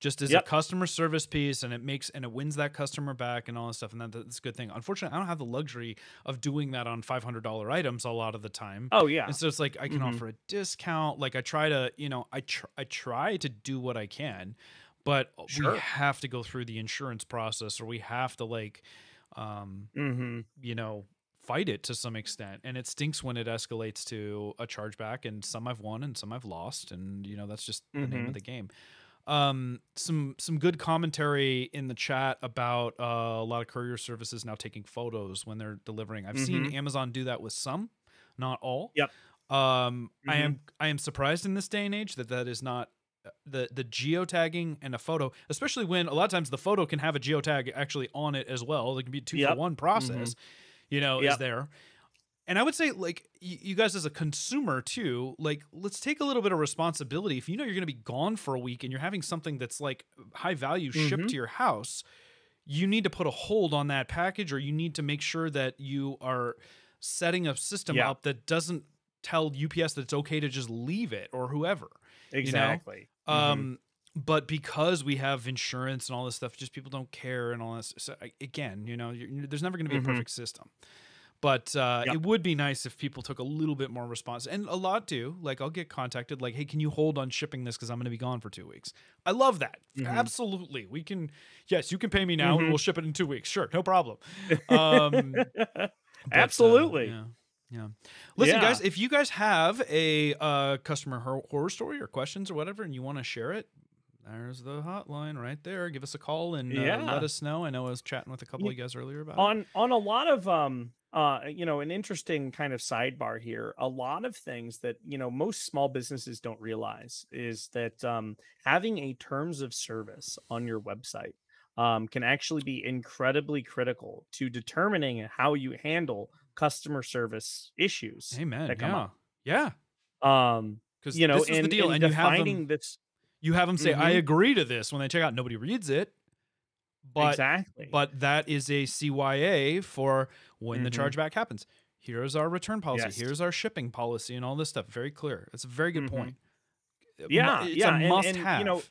S1: just as
S2: Yep.
S1: a customer service piece and it makes and it wins that customer back and all this stuff and that, that's a good thing unfortunately i don't have the luxury of doing that on $500 items a lot of the time
S2: Oh yeah.
S1: and so it's like I can
S2: Mhm.
S1: offer a discount. Like I try to, you know, I tr- I try to do what I can, but
S2: Sure.
S1: we have to go through the insurance process, or we have to like, um,
S2: Mm-hmm.
S1: you know, fight it to some extent. And it stinks when it escalates to a chargeback. And some I've won, and some I've lost, and you know that's just the name of the game. Um, some some good commentary in the chat about uh, a lot of courier services now taking photos when they're delivering. I've seen Amazon do that with some, not all.
S2: Yep.
S1: Um, I
S2: Mhm.
S1: am I am surprised in this day and age that that is not the the geotagging and a photo, especially when a lot of times the photo can have a geotag actually on it as well. It can be a two for one process. You know, is there. And I would say, like, you guys as a consumer too, like, let's take a little bit of responsibility. If you know you're going to be gone for a week and you're having something that's like high value shipped
S2: Mhm.
S1: to your house, you need to put a hold on that package or you need to make sure that you are setting a system
S2: Yeah.
S1: up that doesn't tell UPS that it's okay to just leave it or whoever.
S2: Exactly. Mhm.
S1: Um, but because we have insurance and all this stuff, just people don't care and all this. So again, you know, you're, there's never going to be
S2: Mhm.
S1: a perfect system. But uh,
S2: Yep.
S1: it would be nice if people took a little bit more response, and a lot do. Like, I'll get contacted, like, "Hey, can you hold on shipping this because I'm going to be gone for two weeks?" I love that.
S2: Mhm.
S1: Absolutely, we can. Yes, you can pay me now, and
S2: Mhm.
S1: we'll ship it in two weeks. Sure, no problem. Um, but, uh,
S2: Absolutely.
S1: yeah. Yeah. Listen,
S2: Yeah.
S1: guys, if you guys have a uh, customer horror story or questions or whatever, and you want to share it, there's the hotline right there. Give us a call and uh,
S2: Yeah.
S1: let us know. I know I was chatting with a couple of you guys earlier about it.
S2: on on a lot of um uh you know an interesting kind of sidebar here a lot of things that you know most small businesses don't realize is that um having a terms of service on your website um can actually be incredibly critical to determining how you handle customer service issues
S1: Amen.
S2: that come
S1: Yeah.
S2: up.
S1: Yeah.
S2: um
S1: Because
S2: you know
S1: this is
S2: and,
S1: the deal,
S2: and
S1: and, you have them.
S2: this
S1: You have them say, "I
S2: Mhm.
S1: agree to this." When they check out, nobody reads it. But
S2: exactly
S1: but that is a CYA for when the
S2: Mhm.
S1: chargeback happens. Here's our return policy.
S2: Yes.
S1: Here's our shipping policy, and all this stuff. Very clear. It's a very good
S2: Mhm.
S1: point.
S2: Yeah,
S1: it's
S2: yeah,
S1: a must
S2: and, you
S1: have.
S2: know,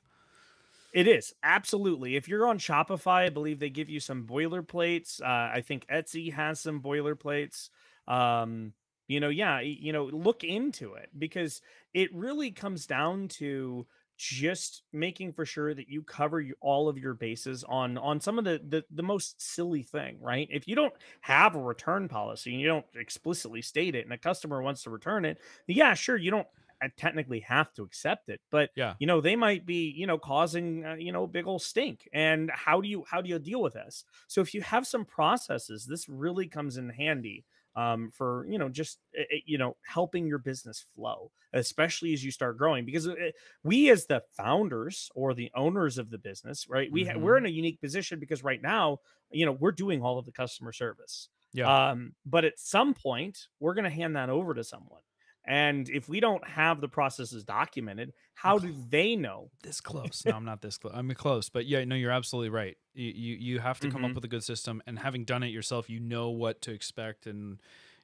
S2: It is absolutely. If you're on Shopify, I believe they give you some boilerplates. Uh, I think Etsy has some boilerplates. Um, you know, yeah, you know, look into it because it really comes down to just making for sure that you cover all of your bases on on some of the, the the most silly thing, right? If you don't have a return policy and you don't explicitly state it, and a customer wants to return it, yeah, sure, you don't technically have to accept it, but
S1: Yeah.
S2: you know they might be you know causing uh, you know big old stink. And how do you how do you deal with this? So if you have some processes, this really comes in handy um, for you know just uh, uh, you know helping your business flow, especially as you start growing. Because uh, we as the founders or the owners of the business, right? We ha- we're in a unique position because right now you know we're doing all of the customer service.
S1: Yeah.
S2: Um, but at some point, we're going to hand that over to someone. And if we don't have the processes documented, how do they know?
S1: this close. No, I'm not this close. I'm close, but yeah, no, you're absolutely right. You you, you have to come up
S2: Mhm.
S1: with a good system, and having done it yourself, you know what to expect and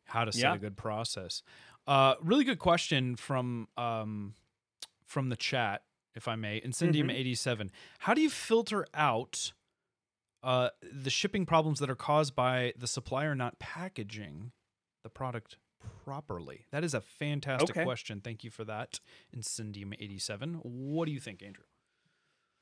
S1: how to set
S2: Yeah.
S1: a good process. Uh, really good question from um from the chat, if I may. Incendium eighty seven. How do you filter out uh the shipping problems that are caused by the supplier not packaging the product properly? That is a fantastic
S2: Okay.
S1: question. Thank you for that, Incendium eighty seven. What do you think, Andrew?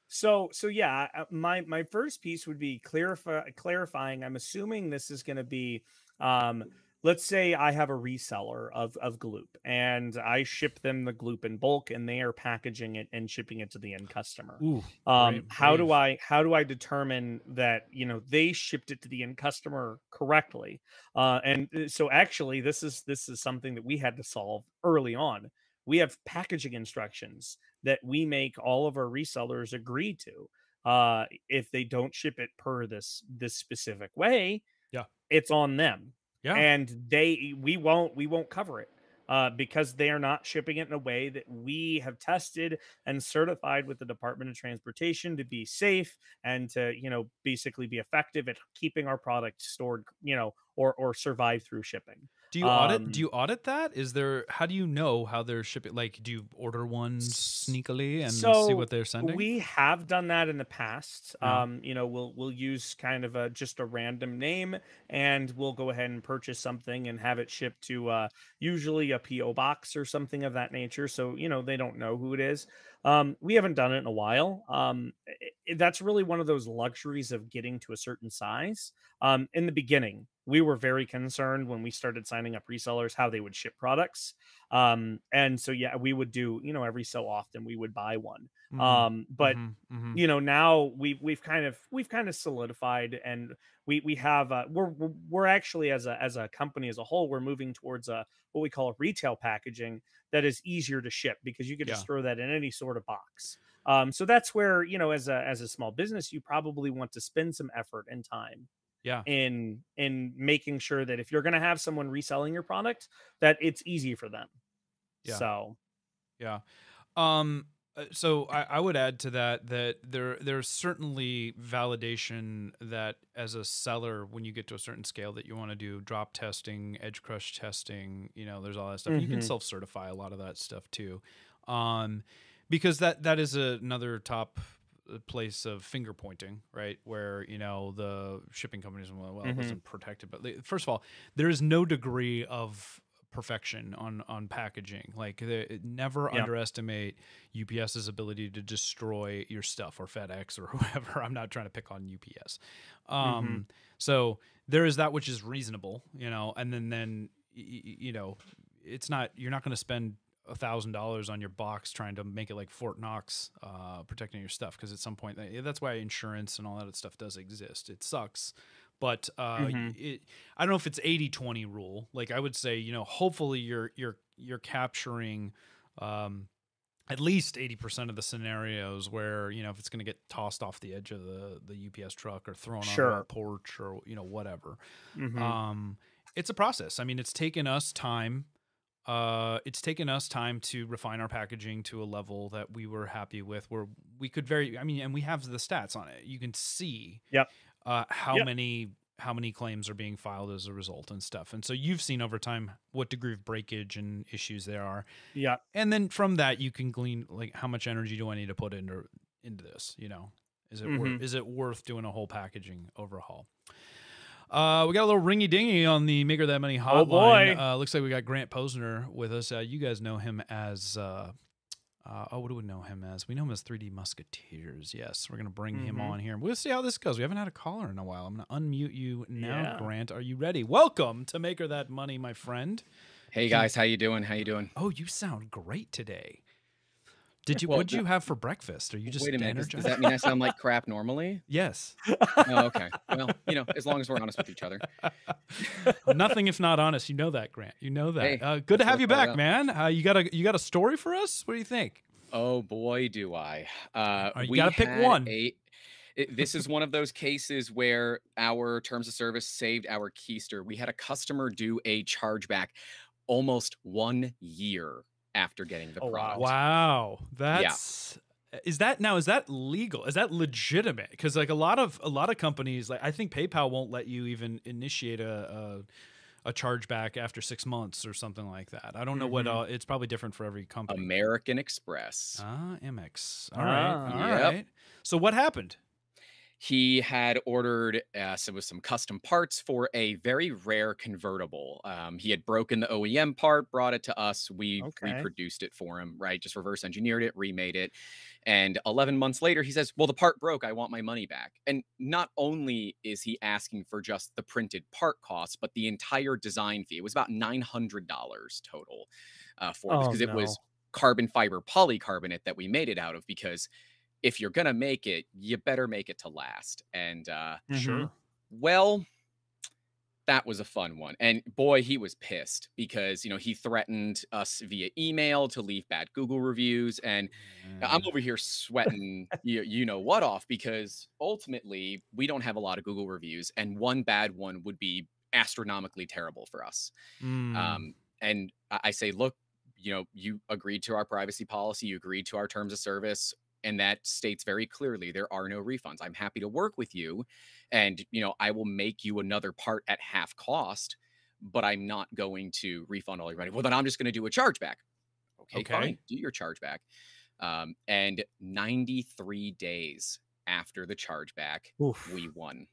S2: So, so yeah, my my first piece would be clarify clarifying. I'm assuming this is going to be, um, let's say I have a reseller of of Gloop and I ship them the Gloop in bulk, and they are packaging it and shipping it to the end customer.
S1: Ooh,
S2: um
S1: brave-
S2: how do i how do i determine that you know they shipped it to the end customer correctly uh and uh, so actually this is this is something that we had to solve early on we have packaging instructions that we make all of our resellers agree to uh if they don't ship it per this this specific way
S1: Yeah.
S2: it's on them
S1: Yeah.
S2: and they we won't we won't cover it uh, because they are not shipping it in a way that we have tested and certified with the Department of Transportation to be safe and to you know basically be effective at keeping our product stored you know or or survive through shipping.
S1: Do you audit?
S2: Um,
S1: Do you audit that? Is there? How do you know how they're shipping? Like, do you order one sneakily and see what they're sending?
S2: We have done that in the past.
S1: Yeah.
S2: Um, you know, we'll we'll use kind of a just a random name, and we'll go ahead and purchase something and have it shipped to uh, usually a PO box or something of that nature. So you know they don't know who it is. Um, we haven't done it in a while. Um, i- i- that's really one of those luxuries of getting to a certain size. Um, in the beginning, we were very concerned when we started signing up resellers how they would ship products. Um, and so yeah, we would do you know every so often we would buy one.
S1: Mhm,
S2: Um, but
S1: mhm, mhm.
S2: you know now we've we've kind of we've kind of solidified and we we have uh, we're we're we're actually as a as a company as a whole we're moving towards a what we call a retail packaging that is easier to ship because you could just throw that in any sort of box um so that's where you know as a as a small business you probably want to spend some effort and time
S1: Yeah.
S2: in in making sure that if you're going to have someone reselling your product that it's easy for them
S1: Yeah.
S2: so
S1: Yeah. Um. Uh, So I, I would add to that that there there's certainly validation that as a seller, when you get to a certain scale, that you want to do drop testing, edge crush testing. You know, there's all that stuff. You can
S2: Mhm.
S1: self certify a lot of that stuff too, um, because that that is another top uh, place of finger pointing, right? Where you know the shipping companies, well, well it
S2: Mhm.
S1: wasn't protected, but like, first of all, there is no degree of perfection on on packaging. Like the, never
S2: Yeah.
S1: underestimate UPS's ability to destroy your stuff or FedEx or whoever. I'm not trying to pick on UPS. Um, So there is that which is reasonable, you know, and then then you know, it's not you're not going to spend a thousand dollars on your box trying to make it like Fort Knox, uh, protecting your stuff because at some point that's why insurance and all that stuff does exist. It sucks, but uh,
S2: Mhm.
S1: it, I don't know if it's 80-20 rule. Like I would say, you know, hopefully you're you're you're capturing. Um, at least 80% of the scenarios where you know if it's going to get tossed off the edge of the the UPS truck or thrown on
S2: Sure.
S1: a porch or you know whatever
S2: mhm.
S1: um it's a process i mean it's taken us time uh it's taken us time to refine our packaging to a level that we were happy with where we could very i mean and we have the stats on it you can see
S2: Yep.
S1: Uh how
S2: Yep.
S1: many how many claims are being filed as a result and stuff and so you've seen over time what degree of breakage and issues there are
S2: yeah
S1: and then from that you can glean like how much energy do i need to put into into this you know is it wor-
S2: Mhm.
S1: is it worth doing a whole packaging overhaul uh, we got a little ringy dingy on the Maker That Money hotline.
S2: Oh, boy.
S1: Uh, looks like we got Grant Posner with us. Uh, you guys know him as, uh, oh, what do we know him as? We know him as 3D Musketeers. Yes, we're going to bring him
S2: Mhm.
S1: on here. We'll see how this goes. We haven't had a caller in a while. I'm going to unmute you now,
S2: Yeah.
S1: Grant. Are you ready? Welcome to Maker That Money, my friend.
S3: Hey guys, how you doing? How you doing?
S1: Oh, you sound great today. Did you?
S3: Well,
S1: what did you have for breakfast? Are you just
S3: Wait a minute. Does, does that mean I sound like crap normally?
S1: yes.
S3: Oh, okay. Well, you know, as long as we're honest with each other.
S1: Nothing if not honest. You know that, Grant. You know that.
S3: Hey,
S1: uh, good to have you back, man. Uh, you got a you got a story for us? What do you think?
S3: Oh boy, do I. Uh,
S1: right, you
S3: we
S1: gotta pick one.
S3: A, it- this is one of those cases where our terms of service saved our keister. We had a customer do a chargeback almost one year after getting the
S2: Oh,
S3: product.
S1: Wow, that's is that now? Is that legal? Is that legitimate? Because like a lot of a lot of companies, like I think PayPal won't let you even initiate a a, a chargeback after six months or something like that. I don't know what.
S2: Mhm.
S1: Uh, it's probably different for every company.
S3: American Express.
S1: ah, Amex. All right,
S2: Ah.
S1: all right.
S3: Yep.
S1: So what happened?
S3: He had ordered uh, some with some custom parts for a very rare convertible. Um, he had broken the OEM part, brought it to us. We
S2: Okay.
S3: reproduced it for him, right? Just reverse engineered it, remade it. And 11 months later, he says, "Well, the part broke. I want my money back." And not only is he asking for just the printed part cost, but the entire design fee. It was about $900 total uh, for it
S2: Oh,
S3: because it was carbon fiber polycarbonate that we made it out of because if you're gonna make it, you better make it to last. And uh,
S2: Mhm.
S3: well, that was a fun one. And boy, he was pissed because you know he threatened us via email to leave bad Google reviews, and I'm over here sweating you, you know what off because ultimately we don't have a lot of Google reviews, and one bad one would be astronomically terrible for us.
S1: Mm.
S3: Um, and I say, look, you know, you agreed to our privacy policy, you agreed to our terms of service, and that states very clearly there are no refunds. I'm happy to work with you, and you know, I will make you another part at half cost, but I'm not going to refund all your money. Well, then I'm just going to do a chargeback. Okay,
S1: Okay.
S3: fine, do your chargeback. Um, and 93 days after the chargeback,
S2: Oof.
S3: we won.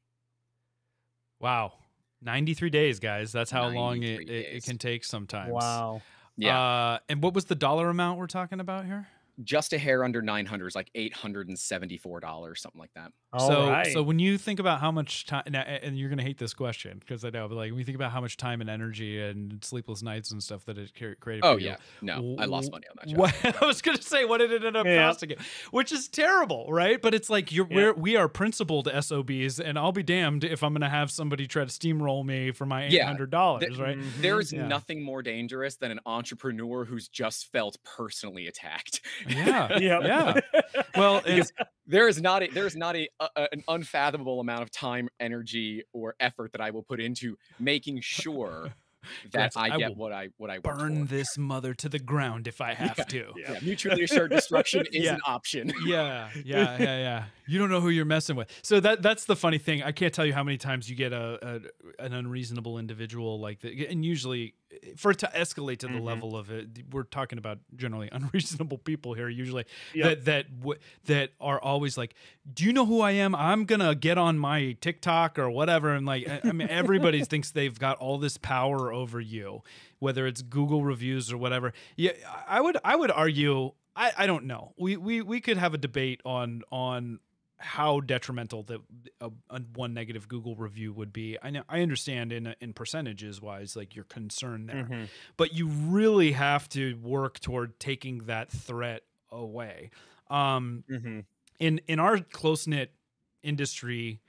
S1: wow, ninety three days, guys. That's how long it, it, it can take sometimes.
S2: Wow.
S3: Yeah,
S1: Uh, and what was the dollar amount we're talking about here?
S3: Just a hair under 900 is like $874, something like that.
S2: All
S1: so,
S2: right.
S1: so when you think about how much time, now, and you're gonna hate this question because I know, but like when you think about how much time and energy and sleepless nights and stuff that it created.
S3: Oh
S1: for you,
S3: yeah, no, I lost money on that. Job.
S1: What I was gonna say, what did it end up
S2: Yeah.
S1: costing you? Which is terrible, right? But it's like you're
S2: Yeah.
S1: we're, we are principled SOBs, and I'll be damned if I'm gonna have somebody try to steamroll me for my eight
S3: Yeah,
S1: hundred dollars,
S3: th-
S1: right?
S3: There is mm-hmm.
S1: Yeah.
S3: nothing more dangerous than an entrepreneur who's just felt personally attacked.
S1: Yeah,
S2: Yep.
S1: yeah. Well,
S3: there is not a there is not a, a an unfathomable amount of time, energy, or effort that I will put into making sure that
S1: Grants,
S3: I
S1: I
S3: get what I what I
S1: burn this mother to the ground if I have to.
S3: Yeah, mutually assured destruction is
S1: Yeah.
S3: an option.
S1: yeah, yeah, yeah, yeah. You don't know who you're messing with. So that that's the funny thing. I can't tell you how many times you get a, a an unreasonable individual like that, and usually for it to escalate to the
S2: Mhm.
S1: level of it, we're talking about generally unreasonable people here. Usually
S2: Yep.
S1: that that w- that are always like, "Do you know who I am? I'm gonna get on my TikTok or whatever." And like, I, I mean, everybody thinks they've got all this power over you, whether it's Google reviews or whatever. Yeah, I would I would argue. I, I don't know. We, we we could have a debate on on how detrimental that a, a one negative Google review would be. I know I understand in in percentages wise, like your concern there,
S2: Mhm.
S1: but you really have to work toward taking that threat away. Um,
S2: Mhm.
S1: in in our close knit industry,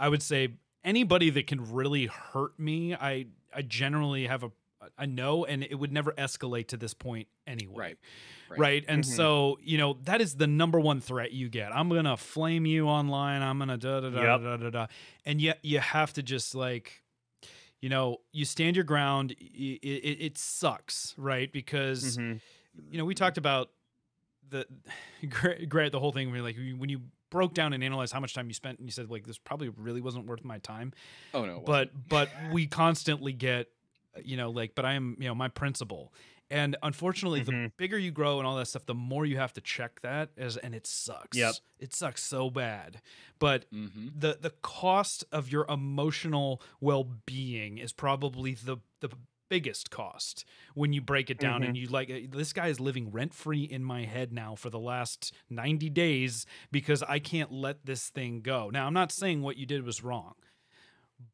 S1: I would say anybody that can really hurt me, I I generally have a I know, and it would never escalate to this point anyway.
S3: Right,
S1: Right.
S3: right.
S1: And
S2: Mhm.
S1: so, you know, that is the number one threat you get. I'm gonna flame you online. I'm gonna da da da
S2: Yep.
S1: da da da. And yet you have to just like you know, you stand your ground. It, it, it sucks, right? Because
S2: Mhm.
S1: you know, we talked about the great, great the whole thing. Where like when you broke down and analyzed how much time you spent, and you said like this probably really wasn't worth my time.
S3: Oh no.
S1: But but we constantly get, you know, like but I am you know my principle, and unfortunately, the
S2: Mhm.
S1: bigger you grow and all that stuff, the more you have to check that as, and it sucks.
S2: Yep.
S1: it sucks so bad. But
S3: Mhm.
S1: the the cost of your emotional well-being is probably the the biggest cost when you break it down and you like uh, this guy is living rent free in my head now for the last 90 days because I can't let this thing go. Now, I'm not saying what you did was wrong.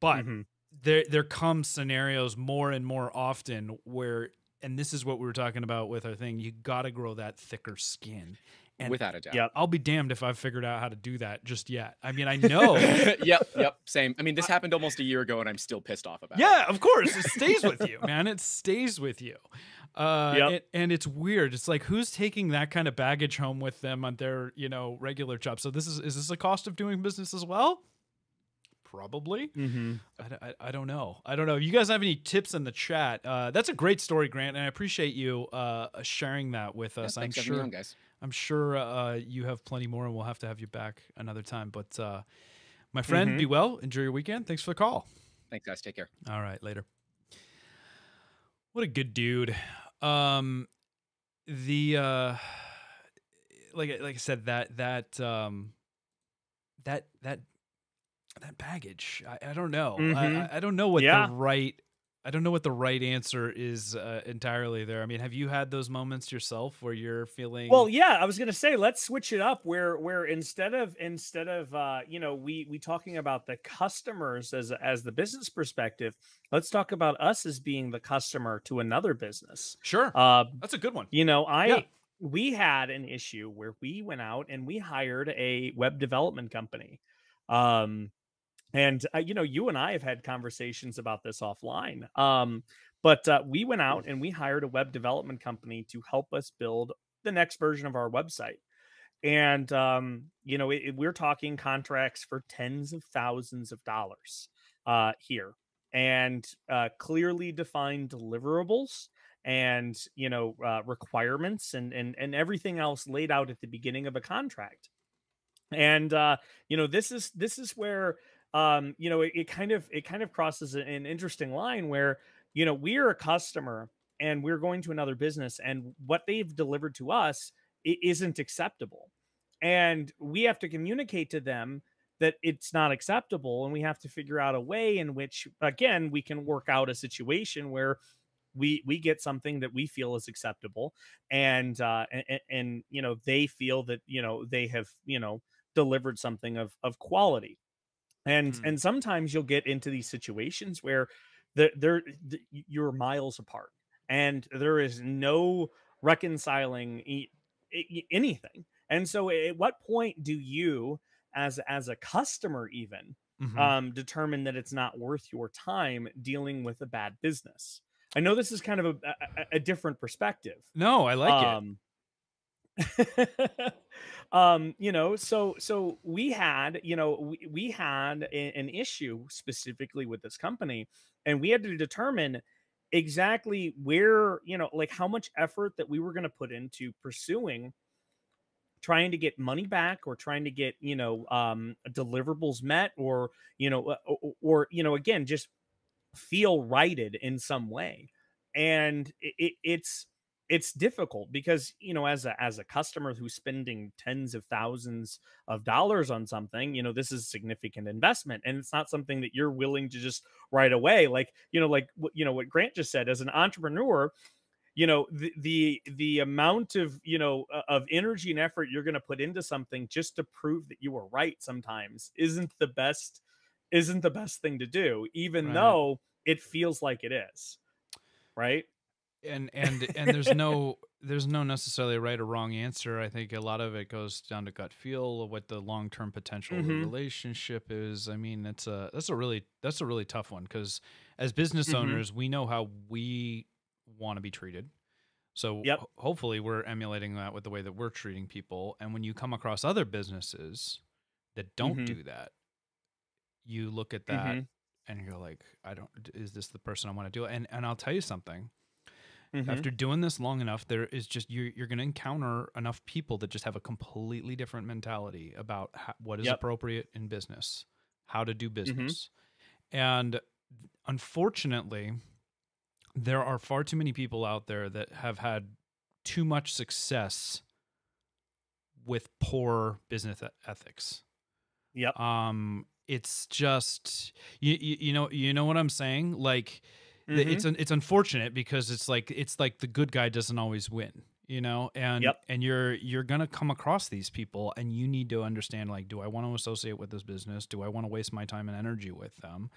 S1: But
S2: Mhm.
S1: There there come scenarios more and more often where and this is what we were talking about with our thing. You got to grow that thicker skin. And
S3: Without a doubt.
S2: yeah
S1: I'll be damned if I've figured out how to do that just yet. I mean, I know.
S3: yep, yep, same. I mean, this happened almost a year ago, and I'm still pissed off about it.
S1: yeah, of course, it stays with you, man. It stays with you. Uh,
S2: Yep.
S1: and, and it's weird. It's like who's taking that kind of baggage home with them on their, you know, regular job. So this is is this a cost of doing business as well? Probably.
S2: Mm-hmm.
S1: I, I- I don't know. I don't know. You guys have any tips in the chat? Uh, that's a great story, Grant, and I appreciate you uh, sharing that with
S3: Yeah,
S1: us. I'm
S3: having me
S1: sure.
S3: on, guys.
S1: I'm sure uh, you have plenty more, and we'll have to have you back another time. But uh, my friend,
S2: Mhm.
S1: be well. Enjoy your weekend. Thanks for the call.
S3: Thanks, guys. Take care.
S1: All right, later. What a good dude. Um, the uh, like like I said that that um, that that that baggage. I, I don't know. I,
S2: Mhm.
S1: I I don't know what
S2: Yeah.
S1: the right. I don't know what the right answer is uh, entirely there. I mean, have you had those moments yourself where you're feeling?
S2: Well, yeah, I was gonna say let's switch it up where where instead of instead of uh, you know we we talking about the customers as as the business perspective, let's talk about us as being the customer to another business.
S1: sure.
S2: Uh,
S1: That's a good one.
S2: you know, I
S1: Yeah.
S2: we had an issue where we went out and we hired a web development company. Um and uh, you know, you and I have had conversations about this offline. Um but uh, we went out and we hired a web development company to help us build the next version of our website. And um you know, it, it- we're talking contracts for tens of thousands of dollars uh here and uh clearly defined deliverables and you know uh, requirements and and and everything else laid out at the beginning of a contract and uh you know this is this is where um you know it, it kind of it kind of crosses an interesting line where you know we're a customer and we're going to another business and what they've delivered to us it isn't acceptable. And we have to communicate to them that it's not acceptable and we have to figure out a way in which again we can work out a situation where we we get something that we feel is acceptable and uh and, and you know they feel that you know they have you know delivered something of of quality and
S1: Hmm.
S2: and sometimes you'll get into these situations where the, they're the, you're miles apart and there is no reconciling e- e- anything and so at what point do you as as a customer even
S1: Mhm.
S2: um, determine that it's not worth your time dealing with a bad business. I know this is kind of a, a, a different perspective.
S1: no, I like it.
S2: um, you know, so so we had, you know, we, we had a- an issue specifically with this company, and we had to determine exactly where, you know, like how much effort that we were going to put into pursuing trying to get money back or trying to get you know um deliverables met or you know uh, or, or you know again just feel righted in some way. And it, it's it's difficult because you know as a as a customer who's spending tens of thousands of dollars on something you know this is a significant investment and it's not something that you're willing to just right away like you know like you know what grant just said as an entrepreneur you know the the, the amount of you know of energy and effort you're going to put into something just to prove that you were right sometimes isn't the best isn't the best thing to do even
S1: Right.
S2: though it feels like it is right
S1: and and and there's no there's no necessarily right or wrong answer i think a lot of it goes down to gut feel of what the long-term potential of the
S2: Mhm.
S1: relationship is i mean that's a that's a really that's a really tough one because as business
S2: Mhm.
S1: owners we know how we want to be treated so
S2: Yep.
S1: ho- hopefully we're emulating that with the way that we're treating people and when you come across other businesses that don't
S2: Mhm.
S1: do that you look at that
S2: Mhm.
S1: and you're like i don't is this the person i want to do it and and i'll tell you something
S2: Mhm.
S1: after doing this long enough there is just you're, you're going to encounter enough people that just have a completely different mentality about how, what is
S2: Yep.
S1: appropriate in business how to do business. And unfortunately there are far too many people out there that have had too much success with poor business ethics.
S2: Yep.
S1: Um it's just you, you you know you know what i'm saying? Like
S2: Mhm.
S1: it's it's unfortunate because it's like it's like the good guy doesn't always win you know and
S2: Yep.
S1: and you're you're gonna come across these people and you need to understand like do i want to associate with this business do i want to waste my time and energy with them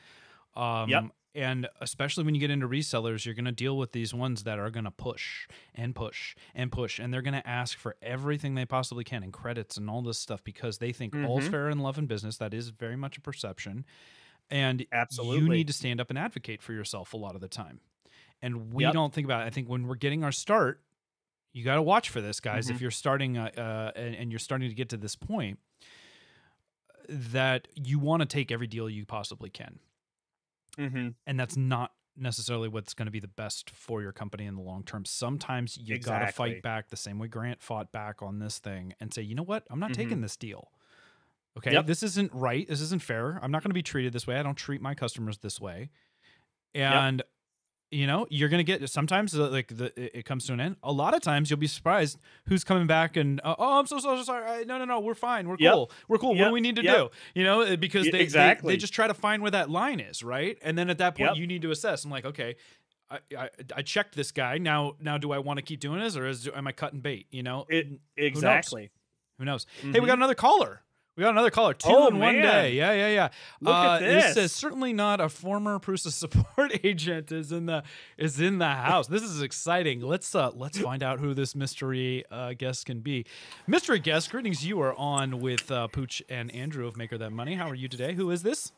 S1: Um,
S2: Yep.
S1: And especially when you get into resellers, you're going to deal with these ones that are going to push and push and push. And they're going to ask for everything they possibly can and credits and all this stuff because they think all's
S2: Mhm.
S1: fair in love and business. That is very much a perception. And you need to stand up and advocate for yourself a lot of the time. And we
S2: Yep.
S1: don't think about it. I think when we're getting our start, you got to watch for this, guys.
S2: Mm-hmm.
S1: If you're starting uh, uh, and, and you're starting to get to this point, that you want to take every deal you possibly can.
S2: Mm-hmm.
S1: And that's not necessarily what's going to be the best for your company in the long term. Sometimes you got to fight back the same way Grant fought back on this thing and say, you know what? I'm not
S2: Mhm.
S1: taking this deal. Okay.
S2: Yep.
S1: This isn't right. This isn't fair. I'm not going to be treated this way. I don't treat my customers this way. And, you know, you're going to get sometimes uh, like the, it- comes to an end. A lot of times you'll be surprised who's coming back and, uh, oh, I'm so, so, so sorry. No, no, no. We're fine. We're
S2: Yep.
S1: cool. We're cool. What do we need to
S2: Yep.
S1: do? You know, uh, because they, they- they, just try to find where that line is. Right. And then at that point,
S2: Yep.
S1: you need to assess. I'm like, okay, I, I, I checked this guy. Now, now, do I want to keep doing this or is, am I cutting bait? You know,
S2: It, exactly.
S1: who knows? Hey, we
S2: Mhm.
S1: got another caller. We got another caller. Two
S2: Oh,
S1: in one day. Yeah, yeah, yeah.
S2: Look at
S1: uh, This
S2: this.
S1: says certainly not a former Prusa support agent is in the is in the house. This is exciting. Let's uh let's find out who this mystery uh, guest can be. Mystery guest, greetings. You are on with uh, Pooch and Andrew of Maker That Money. How are you today? Who is this?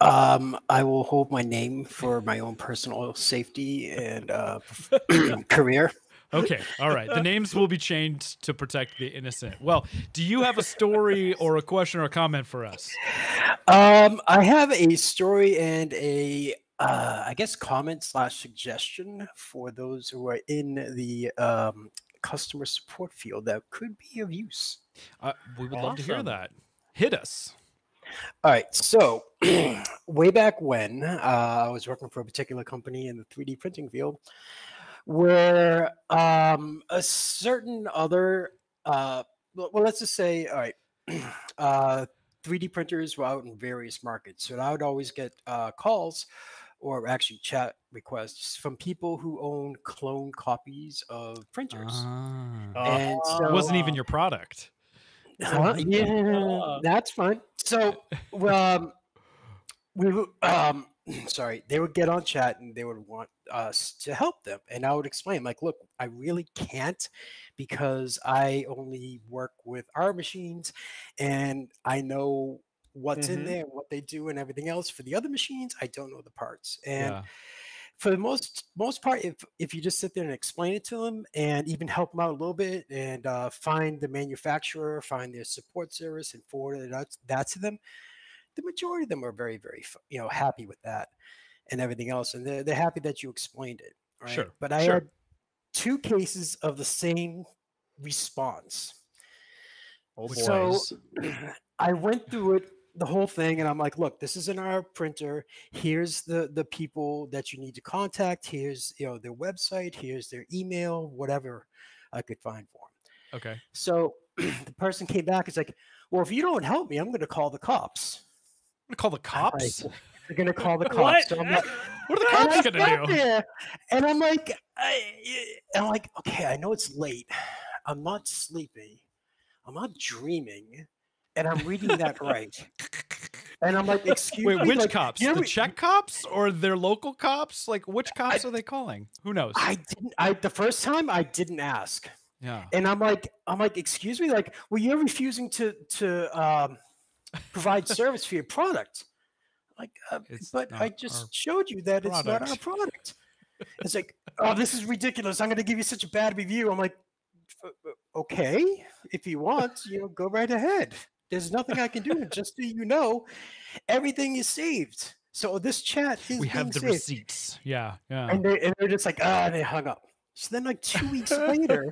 S4: Um, I will hold my name for my own personal safety and uh, career.
S1: Okay, all right. The names will be changed to protect the innocent. Well, do you have a story or a question or a comment for us?
S4: Um, I have a story and a, uh, I guess, comment slash suggestion for those who are in the um, customer support field that could be of use.
S1: Uh, we would love to hear that. Hit us.
S4: All right, so way back when uh, I was working for a particular company in the 3D printing field, where um, a certain other, uh, well, well, let's just say, all right, uh, 3D printers were out in various markets, so I would always get uh, calls or actually chat requests from people who own clone copies of printers.
S1: Ah.
S4: And so-
S1: it wasn't even your product.
S4: Huh? yeah, that's fine. So, um, we um, sorry, they would get on chat and they would want us to help them, and I would explain, like, look, I really can't because I only work with our machines, and I know what's in
S2: Mhm.
S4: there, what they do, and everything else. For the other machines, I don't know the parts, and
S1: yeah.
S4: for the most most part, if if you just sit there and explain it to them and even help them out a little bit and uh, find the manufacturer, find their support service, and forward it out that to them, the majority of them are very very you know happy with that and everything else, and they're they're happy that you explained it. Right?
S1: Sure,
S4: But I
S1: sure.
S4: had two cases of the same response.
S2: Oh.
S4: So I went through it the whole thing and I'm like, look, this isn't our printer. Here's the the people that you need to contact. Here's you know their website. Here's their email, whatever I could find for them.
S1: Okay.
S4: So the person came back. It's like, well, if you don't help me, I'm going to call the cops.
S1: I'm gonna call the cops.
S4: They're going to call the cops.
S2: What?
S4: So I'm like,
S1: What are the cops gonna do?
S4: there, and I'm like, I, and I'm like, okay, I know it's late. I'm not sleepy. I'm not dreaming, and I'm reading that right. And I'm like, excuse
S1: Wait,
S4: me.
S1: which
S4: like,
S1: cops? The Czech cops or their local cops? Like, which cops are they calling? Who knows?
S4: I didn't. I the first time I didn't ask,
S1: yeah.
S4: and I'm like, I'm like, excuse me, like, well, you're refusing to to um, provide service for your product. Like, uh, but I just showed you that it's not our
S1: product."
S4: product. It's like, oh, this is ridiculous. I'm going to give you such a bad review. I'm like, "Uh, okay, if you want, you know, go right ahead. There's nothing I can do. Just so you know, everything is saved. So this chat is
S1: We have the
S4: saved.
S1: receipts. Yeah. Yeah.
S4: And, they, and they're just like, ah, they hung up. So then, like two weeks later,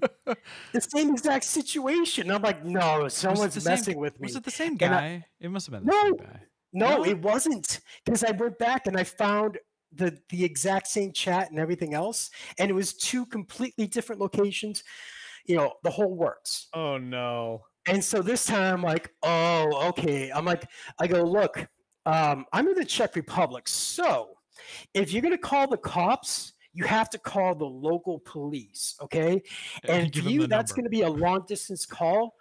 S4: the same exact situation. I'm like, no, someone's
S1: the same-
S4: messing with me.
S1: Was it the same
S4: And I-
S1: guy? it must have been the
S4: No.
S1: same guy.
S4: No,
S1: No?
S4: it wasn't. Because I went back and I found the the exact same chat and everything else, and it was two completely different locations. You know, the whole works.
S2: Oh no.
S4: And so this time I'm like, oh, okay. I'm like, I go, look, um, I'm in the Czech Republic. So if you're gonna call the cops, you have to call the local police, okay? And you, that's gonna be a long distance call.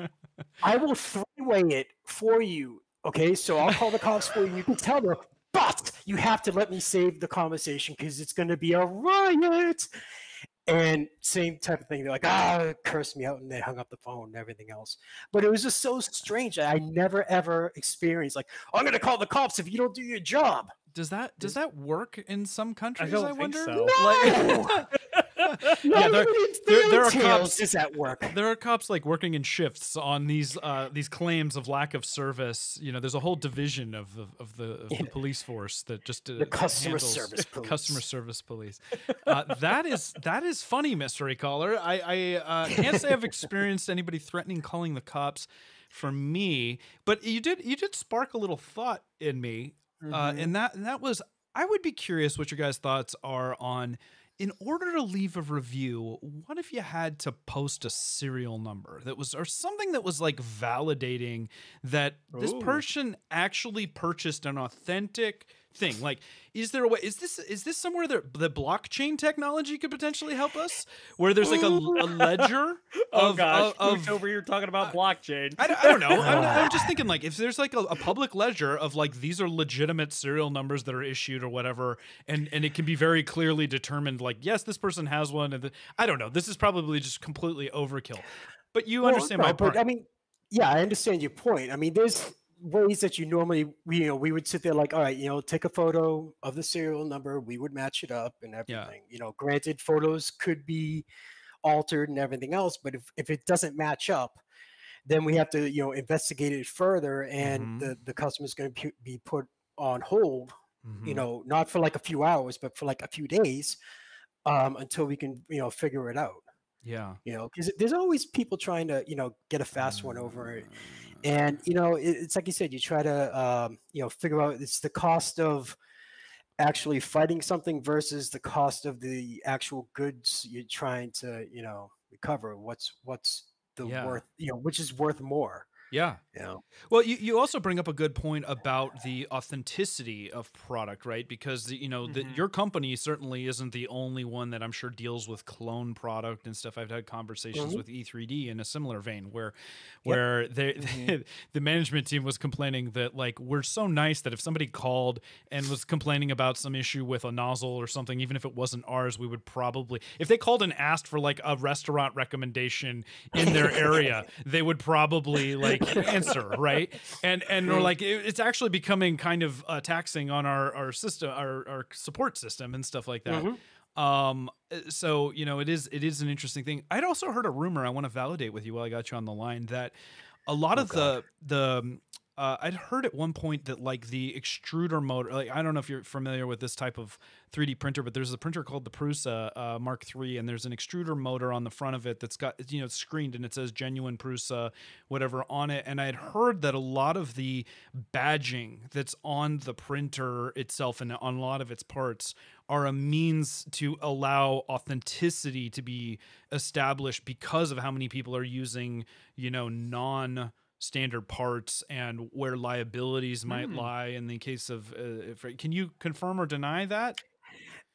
S4: I will three-way it for you. Okay, so I'll call the cops for you. You can tell them but you have to let me save the conversation because it's going to be a riot. And same type of thing. They're like, ah, curse me out, and they hung up the phone and everything else. But it was just so strange. I never ever experienced like, I'm going to call the cops if you don't do your job.
S1: Does that does that work in some countries?
S2: don't
S1: I,
S2: think
S1: wonder.
S2: so.
S1: Like-
S4: No,
S1: yeah, there, there, there are cops.
S4: is at work.
S1: There are cops like working in shifts on these uh, these claims of lack of service. You know, there's a whole division of the of the, of the police force that just uh,
S4: The customer service police.
S1: customer service police. Uh, that is that is funny, mystery caller. I I uh, can't say I've experienced anybody threatening calling the cops for me, but you did you did spark a little thought in me, uh,
S4: Mhm.
S1: and that and that was I would be curious what your guys' thoughts are on. In order to leave a review, what if you had to post a serial number that was, or something that was like validating that this person actually purchased an authentic thing? Like, is there a way? Is this is this somewhere that the blockchain technology could potentially help us, where there's like a, a ledger
S2: Oh
S1: of
S2: gosh,
S1: of,
S2: Pooch over here talking about blockchain.
S1: I, don't- I don't know. I'm, I'm just thinking like if there's like a, a public ledger of like these are legitimate serial numbers that are issued or whatever, and and it can be very clearly determined like yes, this person has one, and the, I don't know. This is probably just completely overkill. But you
S4: Well,
S1: understand
S4: no,
S1: my point.
S4: I mean, yeah, I understand your point. I mean, there's ways that you normally, you know, we would sit there like, all right, you know, take a photo of the serial number, we would match it up and
S1: Yeah.
S4: everything. You know, granted, photos could be altered and everything else, but if, if it doesn't match up, then we have to, you know, investigate it further, and
S1: Mhm.
S4: the the customer's going to be put on hold. You
S1: Mhm.
S4: know, not for like a few hours, but for like a few days, um, until we can, you know, figure it out
S1: yeah.
S4: you know because there's always people trying to you know get a fast one over it and you know it, it's like you said you try to um, you know figure out it's the cost of actually fighting something versus the cost of the actual goods you're trying to you know recover what's what's the
S1: Yeah.
S4: worth you know which is worth more
S1: Yeah.
S4: you know
S1: Well, you, you also bring up a good point about the authenticity of product, right? Because the, you know the,
S2: Mhm.
S1: your company certainly isn't the only one that I'm sure deals with clone product and stuff. I've had conversations
S4: Mhm.
S1: with E3D in a similar vein, where where they,
S2: Mhm.
S1: the management team was complaining that like we're so nice that if somebody called and was complaining about some issue with a nozzle or something, even if it wasn't ours, we would probably if they called and asked for like a restaurant recommendation in their area, they would probably like answer right? And and we're like it- it's actually becoming kind of uh, taxing on our our system our, our support system and stuff like that.
S4: Mhm.
S1: um uh, so you know it is it is an interesting thing. I'd also heard a rumor i want to validate with you while i got you on the line that a lot
S4: Oh,
S1: of the the um, uh, I'd heard at one point that like the extruder motor, like I don't know if you're familiar with this type of 3D printer, but there's a printer called the Prusa uh, Mark III, and there's an extruder motor on the front of it that's got you know screened and it says genuine Prusa, whatever on it. And I'd heard that a lot of the badging that's on the printer itself and on a lot of its parts are a means to allow authenticity to be established because of how many people are using you know non standard parts and where liabilities might
S2: Hmm.
S1: lie in the case of uh, if, can you confirm or deny that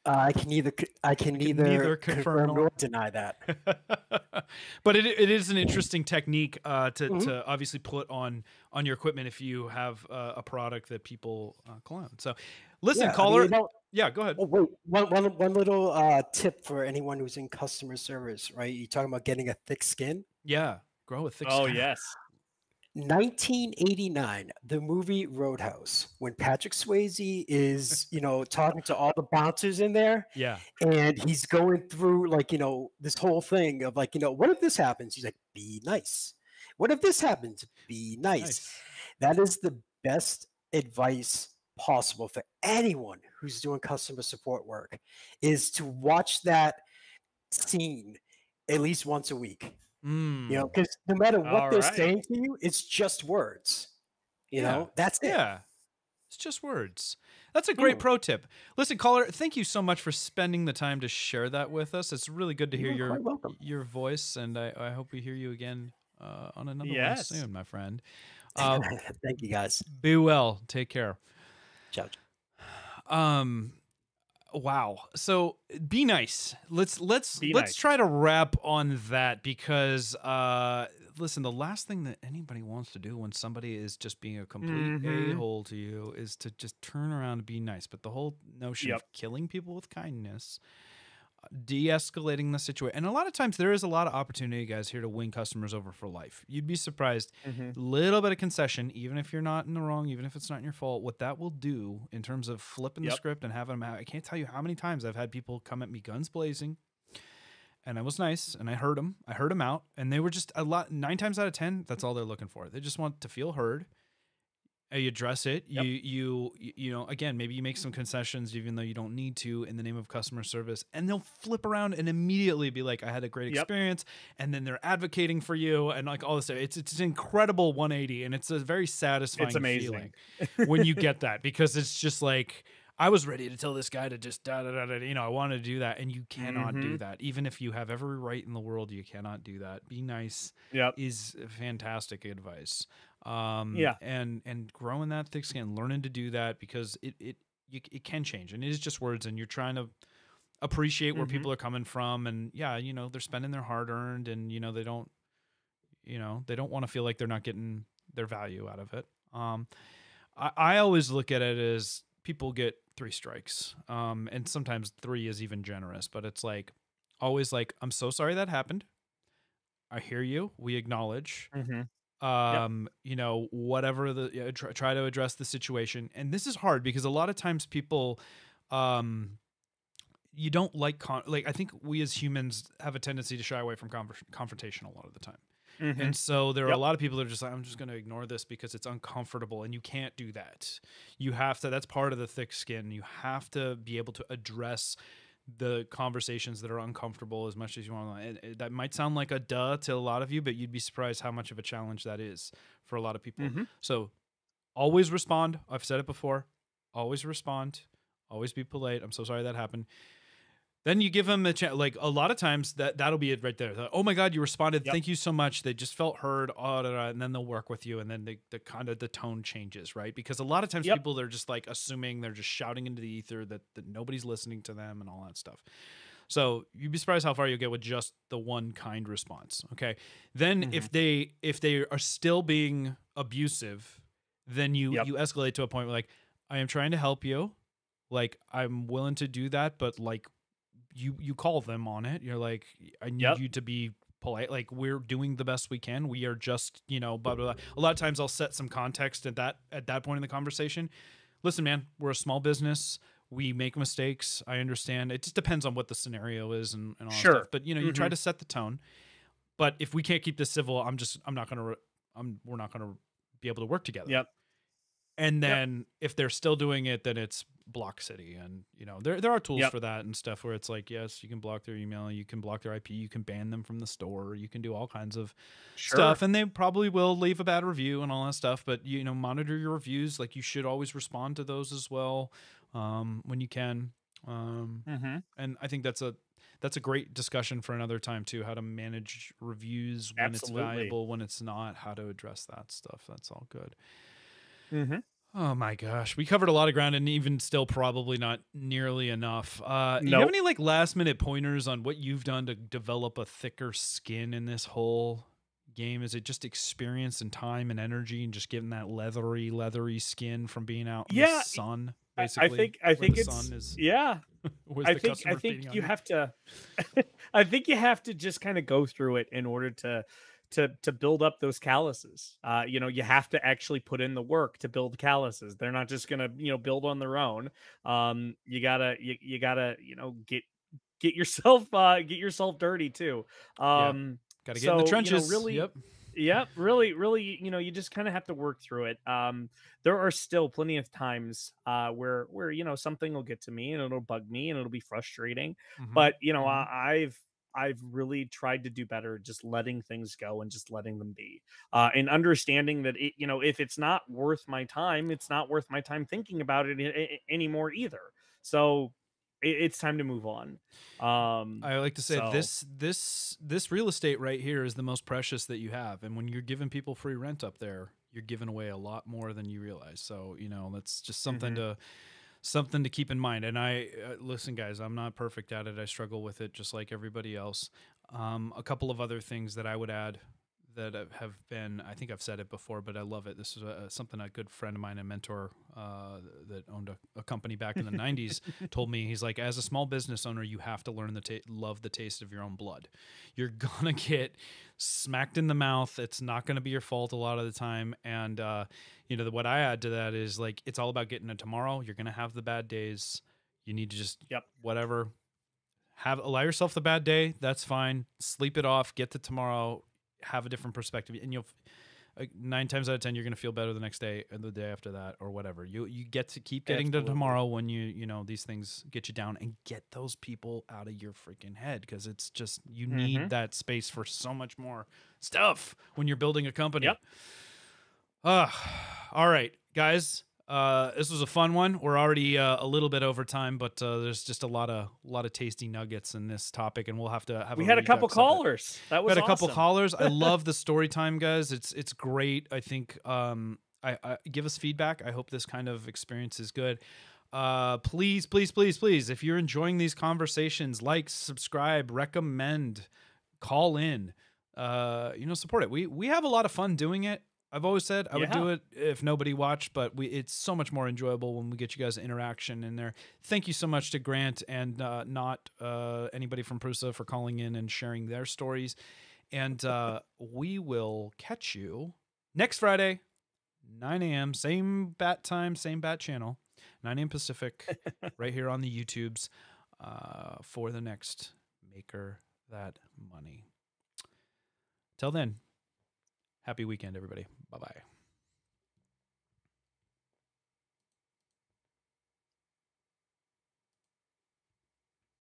S4: uh, i can neither c- i can
S1: can
S4: neither,
S1: neither confirm
S4: confirm
S1: nor-
S4: nor deny that
S1: but it, it is an interesting technique uh, to,
S4: Mhm.
S1: to obviously put on on your equipment if you have uh, a product that people uh, clone so listen
S4: Yeah, I mean,
S1: caller
S4: you know,
S1: yeah go ahead
S4: Oh wait, one, one, one little uh, tip for anyone who's in customer service, right? You're talking about getting a thick skin.
S1: yeah grow a thick skin.
S2: Oh
S1: skin.
S2: yes.
S4: 1989, the movie Roadhouse, when Patrick Swayze is, you know, talking to all the bouncers in there,
S1: yeah
S4: and he's going through like, you know, this whole thing of like, you know, what if this happens? He's like, be nice. What if this happens? Be nice.
S1: nice
S4: That is the best advice possible for anyone who's doing customer support work is to watch that scene at least once a week.
S1: Mm.
S4: You know, because no matter what
S2: All
S4: they're
S2: right.
S4: saying to you, it's just words. You
S1: Yeah,
S4: know, that's it.
S1: Yeah. It's just words. That's a great
S4: Ooh.
S1: pro tip. Listen, caller, thank you so much for spending the time to share that with us. It's really good to hear
S4: You're
S1: your your voice, and I, I hope we hear you again uh, on another
S2: Yes.
S1: one soon, my friend. Uh,
S4: Thank you guys.
S1: be well. Take care.
S4: Ciao.
S1: Um, wow. So be nice. Let's let's
S2: Be
S1: let's
S2: nice.
S1: try to wrap on that because uh listen, the last thing that anybody wants to do when somebody is just being a complete
S2: Mhm.
S1: a-hole to you is to just turn around and be nice. But the whole notion
S2: Yep.
S1: of killing people with kindness, de-escalating the situation. And a lot of times there is a lot of opportunity guys here to win customers over for life. You'd be surprised
S2: Mhm.
S1: little bit of concession, even if you're not in the wrong, even if it's not your fault, what that will do in terms of flipping the script and having them out. I can't tell you how many times I've had people come at me guns blazing, and I was nice and I heard them. I heard them out, and they were just a lot. Nine times out of ten, that's all they're looking for. They just want to feel heard. You address it.
S2: Yep.
S1: You you you- know again maybe you make some concessions even though you don't need to in the name of customer service, and they'll flip around and immediately be like, "I had a great
S2: Yep.
S1: experience," and then they're advocating for you and like all this stuff. It's it's an incredible 180, and it's a very satisfying it's
S2: amazing.
S1: feeling when you get that because it's just like I was ready to tell this guy to just da da da da. You know, I wanted to do that, and you cannot do
S2: Mhm.
S1: that. Even if you have every right in the world, you cannot do that. Be nice
S2: Yep.
S1: is fantastic advice. Um,
S2: Yeah.
S1: and and growing that thick skin, learning to do that because it it you, it can change, and it is just words, and you're trying to appreciate where
S2: Mhm.
S1: people are coming from, and yeah, you know, they're spending their hard earned, and you know, they don't, you know, they don't want to feel like they're not getting their value out of it. Um, I, I always look at it as people get three strikes, um, and sometimes three is even generous, but it's like always like, I'm so sorry that happened. I hear you. We acknowledge
S2: Mhm.
S1: Um you know whatever the try, try to address the situation. And this is hard because a lot of times people um you don't like con- like i think we as humans have a tendency to shy away from conver- confrontation a lot of the time.
S2: Mhm.
S1: and so there are a lot of people that are just like i'm just going to ignore this because it's uncomfortable and you can't do that. You have to that's part of the thick skin. You have to be able to address the conversations that are uncomfortable as much as you want. And that might sound like a duh to a lot of you, but you'd be surprised how much of a challenge that is for a lot of people.
S2: Mhm.
S1: So always respond. I've said it before. Always respond. Always be polite. I'm so sorry that happened. Then you give them a chance. Like a lot of times, that that'll be it right there. The, oh my God, you responded.
S2: Yep.
S1: Thank you so much. They just felt heard. Oh, da, da," and then they'll work with you, and then they, the kind of the tone changes, right? Because a lot of times
S2: Yep.
S1: people they're just like assuming they're just shouting into the ether that, that nobody's listening to them and all that stuff. So you'd be surprised how far you'll get with just the one kind response. Okay. Then if mm-hmm. they if they are still being abusive, then you
S2: Yep.
S1: you escalate to a point where like, I am trying to help you. Like I'm willing to do that, but like you you call them on it. You're like, I need
S2: Yep.
S1: you to be polite. Like we're doing the best we can. We are just, you know, blah, blah blah. A lot of times I'll set some context at that at that point in the conversation. Listen, man, we're a small business. We make mistakes. I understand. It just depends on what the scenario is and, and all that
S2: Sure.
S1: stuff. But you know, you try
S2: Mhm.
S1: to set the tone. But if we can't keep this civil, I'm just I'm not gonna re- I'm we're not gonna be able to work together.
S2: Yep.
S1: And
S2: Yep.
S1: then if they're still doing it, then it's block city, and you know there there are tools
S2: Yep.
S1: for that and stuff where it's like yes, you can block their email, you can block their IP, you can ban them from the store, you can do all kinds of
S2: Sure.
S1: stuff, and they probably will leave a bad review and all that stuff. But you know, monitor your reviews. Like you should always respond to those as well um, when you can. Um,
S2: Mhm.
S1: and I think that's a that's a great discussion for another time too. How to manage reviews when
S2: Absolutely.
S1: it's valuable, when it's not. How to address that stuff. That's all good.
S2: Mhm.
S1: Oh my gosh, we covered a lot of ground, and even still, probably not nearly enough. Uh, You have any like last minute pointers on what you've done to develop a thicker skin in this whole game? Is it just experience and time and energy, and just getting that leathery, leathery skin from being out in
S2: Yeah,
S1: the sun? Basically,
S2: I think I think
S1: the
S2: it's
S1: sun is.
S2: yeah. I think I think you have to I think you have to just kind of go through it in order to to to build up those calluses. Uh you know, you have to actually put in the work to build calluses. They're not just going to, you know, build on their own. Um you got to you, you got to, you know, get get yourself uh get yourself dirty too.
S1: Yeah.
S2: Um
S1: Got to get in the
S2: so, you know,
S1: trenches.
S2: really-
S1: yep.
S2: Yep, really, really, you know, you just kind of have to work through it. Um, there are still plenty of times uh, where, where you know, something will get to me and it'll bug me and it'll be frustrating.
S1: Mhm.
S2: But you know,
S1: Mhm.
S2: I, I've I've really tried to do better, just letting things go and just letting them be, uh, and understanding that it, you know, if it's not worth my time, it's not worth my time thinking about it anymore either. So it, it's time to move on. Um,
S1: I like to say
S2: So-
S1: this this this real estate right here is the most precious that you have, and when you're giving people free rent up there, you're giving away a lot more than you realize. So you know that's just something
S2: Mhm.
S1: to something to keep in mind. And I uh, listen, guys, I'm not perfect at it. I struggle with it just like everybody else. Um, a couple of other things that I would add that have been I think I've said it before, but I love it. This is a, something a good friend of mine, a mentor uh, that owned a, a, company back in the '90s, told me. He's like, as a small business owner, you have to learn the ta- love the taste of your own blood. You're gonna get smacked in the mouth. It's not gonna be your fault a lot of the time, and uh, you know the, what I add to that is like it's all about getting it tomorrow. You're gonna have the bad days. You need to just
S2: yep
S1: whatever have allow yourself the bad day that's fine sleep it off get to tomorrow have a different perspective and you'll like nine times out of ten you're going to feel better the next day and the day after that or whatever you you get to keep getting Absolutely. to tomorrow when you you know these things get you down and get those people out of your freaking head because it's just you mm-hmm. need that space for so much more stuff when you're building a company
S2: yep.
S1: uh, all right guys uh, this was a fun one. We're already uh, a little bit over time, but uh, there's just a lot of a lot of tasty nuggets in this topic, and we'll have to have.
S2: We
S1: a
S2: had a couple callers. That was
S1: we had
S2: awesome.
S1: a couple callers. I love the story time, guys. It's it's great. I think um, I, I give us feedback. I hope this kind of experience is good. Uh, please, please, please, please, if you're enjoying these conversations, like, subscribe, recommend, call in. Uh, you know, support it. We we have a lot of fun doing it. I've always said I yeah. would do it if nobody watched, but we it's so much more enjoyable when we get you guys interaction in there. Thank you so much to Grant and uh, not uh, anybody from Prusa for calling in and sharing their stories. And uh, we will catch you next Friday, 9 a.m. Same bat time, same bat channel, 9 a.m. Pacific, right here on the YouTubes uh, for the next Maker That Money. Till then, happy weekend, everybody. Bye bye.